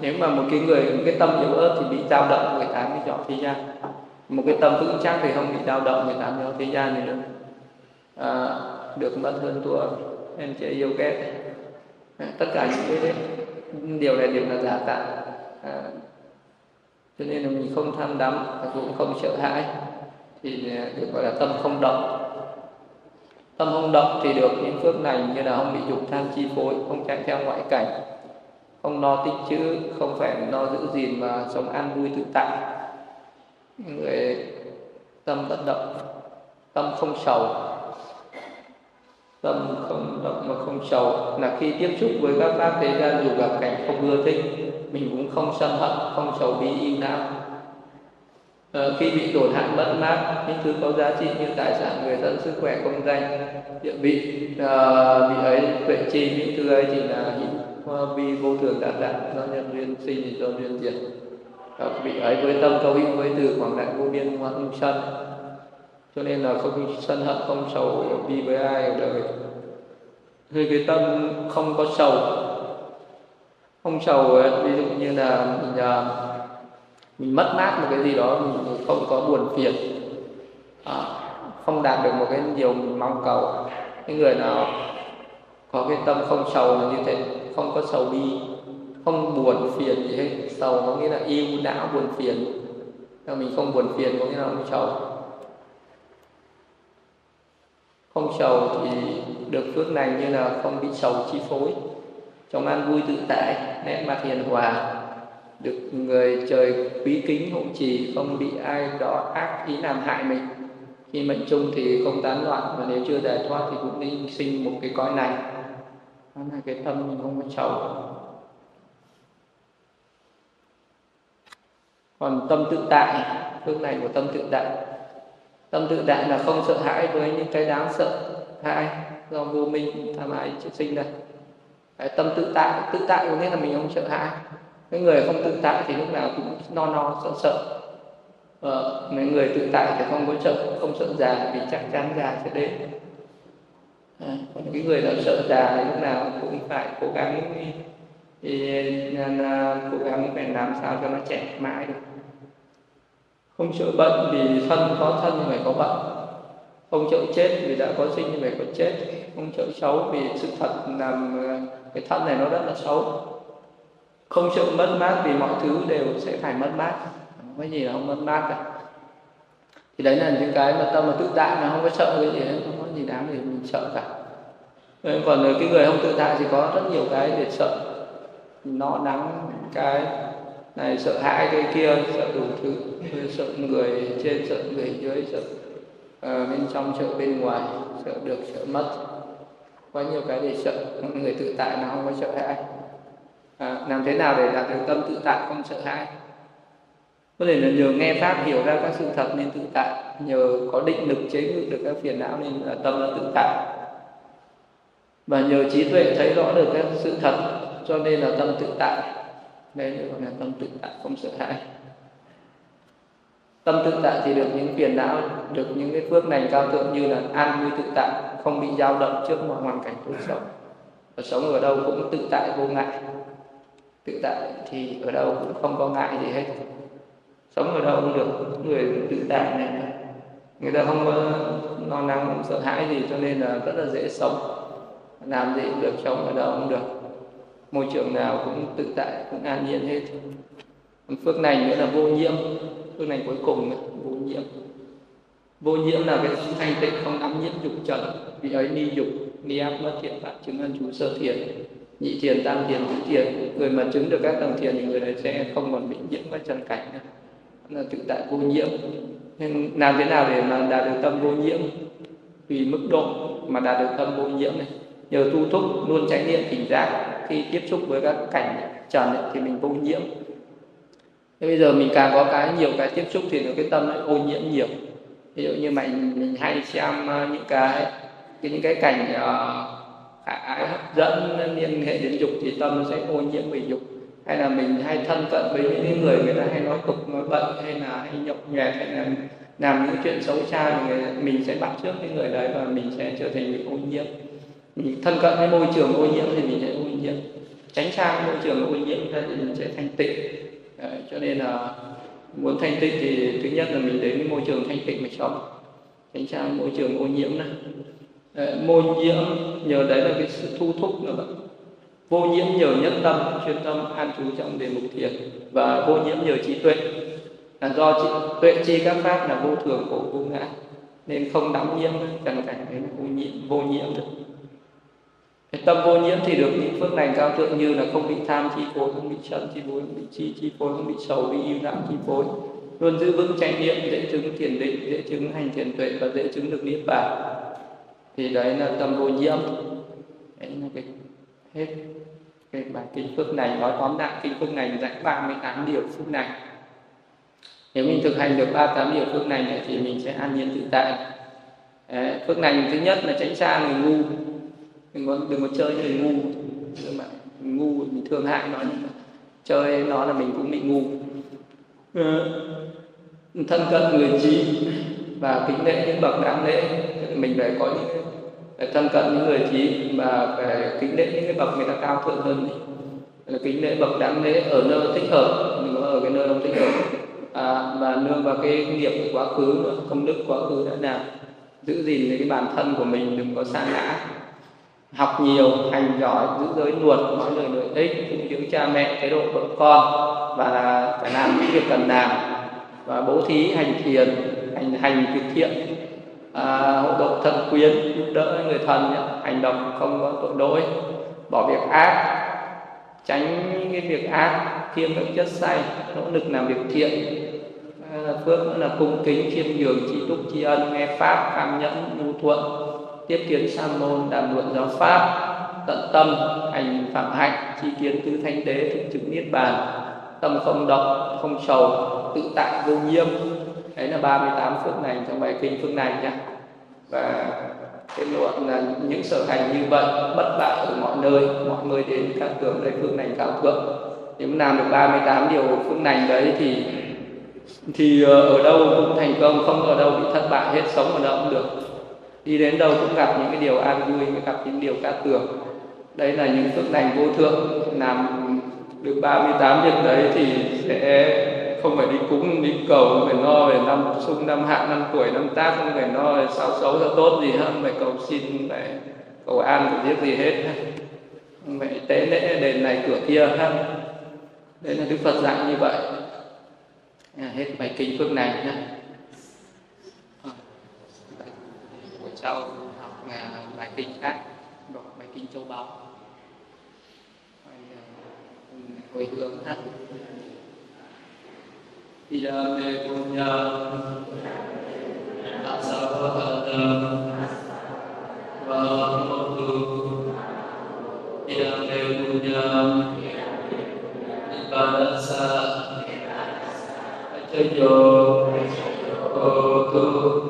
Nếu mà một cái người một cái tâm yếu ớt thì bị dao động với tám cái gió thế gian. Một cái tâm vững chắc thì không bị dao động với tám gió thế gian thì nữa à, được mất hơn thua em chế yêu ghét. À, tất cả những cái điều này đều là giả tạo. À, cho nên là mình không tham đắm cũng không sợ hãi. Thì à, được gọi là tâm không động. Tâm không động thì được những phước này như là không bị dục tham chi phối không chạy theo ngoại cảnh không lo tích chữ không phải lo giữ gìn mà sống an vui tự tại. Người tâm bất động tâm không sầu tâm không động mà không sầu. Là khi tiếp xúc với các pháp thế gian dù gặp cảnh không ưa thích mình cũng không sân hận không sầu bi yêu não à, khi bị tổn hại mất mát những thứ có giá trị như tài sản người thân sức khỏe công danh địa vị à, vị ấy tuệ chi những thứ ấy chỉ là những ờ, vi vô thường đạt đạt do nhân duyên sinh do duyên diệt. À, vị ấy với tâm câu hữu với từ quảng đại vô biên ngoan sân cho nên là không sân hận không sầu bi với ai ở đời. Khi cái tâm không có sầu. Không sầu ờ, ví dụ như là mình ờ, mình mất mát một cái gì đó mình không có buồn phiền. À, không đạt được một cái điều mình mong cầu. Cái người nào có cái tâm không sầu là như thế không có sầu bi không buồn phiền gì hết. Sầu có nghĩa là yêu não buồn phiền. Nhưng mình không buồn phiền có nghĩa là không sầu. Không sầu thì được phước này như là không bị sầu chi phối. Trong an vui tự tại, nét mặt hiền hòa, được người trời quý kính hộ trì, không bị ai đó ác ý làm hại mình. Khi mệnh chung thì không tán loạn, và nếu chưa giải thoát thì cũng nên sinh một cái cõi này. Đó là cái tâm mình không có sầu. Còn tâm tự tại, phước này của tâm tự tại tâm tự tại là không sợ hãi với những cái đáng sợ hãi do vô minh tham ái sinh đây. Đấy, tâm tự tại tự tại có nghĩa là mình không sợ hãi. Cái người không tự tại thì lúc nào cũng no no sợ sợ. Ờ, mấy người tự tại thì không có sợ không sợ già vì chắc chắn già sẽ đến. À, còn cái người nào sợ già thì lúc nào cũng phải cố gắng thì, à, à, cố gắng phải làm sao cho nó trẻ mãi được không sợ bệnh vì thân có thân thì phải có bệnh. Không sợ chết vì đã có sinh thì phải có chết. Không sợ xấu vì sự thật làm ờ, cái thân này nó rất là xấu. Không sợ mất mát vì mọi thứ đều sẽ phải mất mát. Không có gì là không mất mát cả. Thì đấy là những cái mà tâm mà tự tại mà không có sợ cái gì hết, không có gì đáng để mình sợ cả. Còn cái người không tự tại thì có rất nhiều cái để sợ. Nó nắng cái này sợ hãi cái kia sợ đủ thứ sợ người trên sợ người dưới sợ uh, bên trong sợ bên ngoài sợ được sợ mất. Có nhiều cái để sợ người tự tại nó không có sợ hãi. À, làm thế nào để đạt được tâm tự tại không sợ hãi? Có thể là nhờ nghe pháp hiểu ra các sự thật nên tự tại nhờ có định lực chế ngự được các phiền não nên là tâm là tự tại. Và nhờ trí tuệ thấy rõ được các sự thật cho nên là tâm tự tại đây gọi là tâm tự tại, không sợ hãi. Tâm tự tại thì được những phiền não, được những cái phước này cao thượng như là an vui tự tại, không bị dao động trước mọi hoàn cảnh cuộc sống và sống ở đâu cũng tự tại vô ngại. Tự tại thì ở đâu cũng không có ngại gì hết. Sống ở đâu cũng được người tự tại này. Người ta không có lo lắng không sợ hãi gì cho nên là rất là dễ sống. Làm gì cũng được, sống ở đâu cũng được môi trường nào cũng tự tại, cũng an nhiên hết. Phước này nữa là vô nhiễm. Phước này cuối cùng vô nhiễm. Vô nhiễm là cái thanh tịnh không nắm nhiễm dục trần. Vì ấy ni dục, ni áp mất thiện pháp chứng ân chú sơ thiền. Nhị thiền, tam thiền, tứ thiền. Người mà chứng được các tầng thiền thì người đấy sẽ không còn bị nhiễm các trần cảnh nữa. Là tự tại vô nhiễm. Nên làm thế nào để mà đạt được tâm vô nhiễm? Tùy mức độ mà đạt được tâm vô nhiễm này. Nhờ tu thúc, luôn trải nghiệm tỉnh giác khi tiếp xúc với các cảnh trần ấy, thì mình vô nhiễm. Thế bây giờ mình càng có cái nhiều cái tiếp xúc thì cái tâm lại ô nhiễm nhiều. Ví dụ như mình mình hay xem ờ, những cái những cái cảnh ờ, uh, ái hấp dẫn liên hệ đến dục thì tâm nó sẽ ô nhiễm bởi dục. Hay là mình hay thân cận với những người người ta hay nói tục nói bận hay là hay nhậu nhẹt hay là làm những chuyện xấu xa thì người, mình sẽ bắt trước cái người đấy và mình sẽ trở thành bị ô nhiễm. Mình thân cận với môi trường ô nhiễm thì mình sẽ ô nhiễm. Tránh xa môi trường ô nhiễm thì mình sẽ thanh tịnh. Đấy, cho nên là muốn thanh tịnh thì thứ nhất là mình đến cái môi trường thanh tịnh mà sống. Tránh xa môi trường ô nhiễm này đấy, môi nhiễm nhờ đấy là cái sự thu thúc nữa bạn. Vô nhiễm nhờ nhất tâm chuyên tâm an trú trong đề mục thiền. Và vô nhiễm nhờ trí tuệ. Là do trí, tuệ chi các pháp là vô thường khổ vô ngã. Nên không đắm nhiễm chẳng cảnh đến vô nhiễm vô nhiễm được tâm vô nhiễm thì được những phước lành cao thượng như là không bị tham chi phối không bị sân chi phối không bị chi chi phối không bị sầu bị yêu não chi phối. Luôn giữ vững chánh niệm dễ chứng thiền định dễ chứng hành thiền tuệ và dễ chứng được niết bàn. Thì đấy là tâm vô nhiễm. Đấy là cái hết cái bài kinh phước này nói tóm lại kinh phước này dạy 38 điều phước này. Nếu mình thực hành được 38 điều phước này thì mình sẽ an nhiên tự tại. Đấy, phước này thứ nhất là tránh xa người ngu đừng có đừng có chơi người ngu. Nhưng mà ngu mình thương hại nó nhưng mà chơi nó là mình cũng bị ngu. Ờ, thân cận người trí và kính lễ những bậc đáng lễ mình phải có những phải thân cận những người trí và phải kính lễ những cái bậc người ta cao thượng hơn mình. Ờ, kính lễ bậc đáng lễ ở nơi thích hợp. Mình có ở cái nơi không thích hợp. À, và nương vào cái nghiệp quá khứ công đức quá khứ đã làm. Giữ gìn cái bản thân của mình đừng có sa ngã học nhiều hành giỏi giữ giới luật nói lời lợi ích phụng dưỡng cha mẹ thái độ vợ con và là phải làm những việc cần làm. Và bố thí hành thiền hành hành việc thiện à, hộ độ thân quyến giúp đỡ người thân hành động không có tội lỗi bỏ việc ác tránh cái việc ác kiêm các chất say nỗ lực làm việc thiện. À, phước nữa là cung kính khiêm nhường tri túc tri ân nghe pháp cam nhẫn nhu thuận tiếp kiến sa môn đàm luận giáo pháp, tận tâm hành phạm hạnh chi kiến tứ thanh đế thực chứng niết bàn. Tâm không động không sầu, tự tại vô nghiêm đấy là 38 phước này trong bài kinh phước này nhé. Và kết luận là những sở hành như vậy, bất bại ở mọi nơi, mọi người đến các tưởng đây phương này cao thượng. Nếu làm được 38 điều phương này đấy thì thì ờ, ở đâu cũng thành công, không ở đâu bị thất bại, hết sống ở đâu cũng được đi đến đâu cũng gặp những cái điều an vui gặp những điều cát tường đấy là những phước lành vô thượng. Làm được 38 việc đấy thì sẽ không phải đi cúng đi cầu không phải lo về năm sung năm hạn năm tuổi năm tác không phải lo về sao xấu sao tốt gì hết không phải cầu xin phải cầu an cầu giết gì hết. Không phải tế lễ đền này cửa kia ha. Đấy là đức phật dạy như vậy. À, hết bài kinh phước này nhé à, buổi sau học à, bài kinh khác đọc bài kinh châu báu. À, hồi hướng ha Idame punya Asavahata Vahamotu Idame punya Ibadasa Achayo Kotu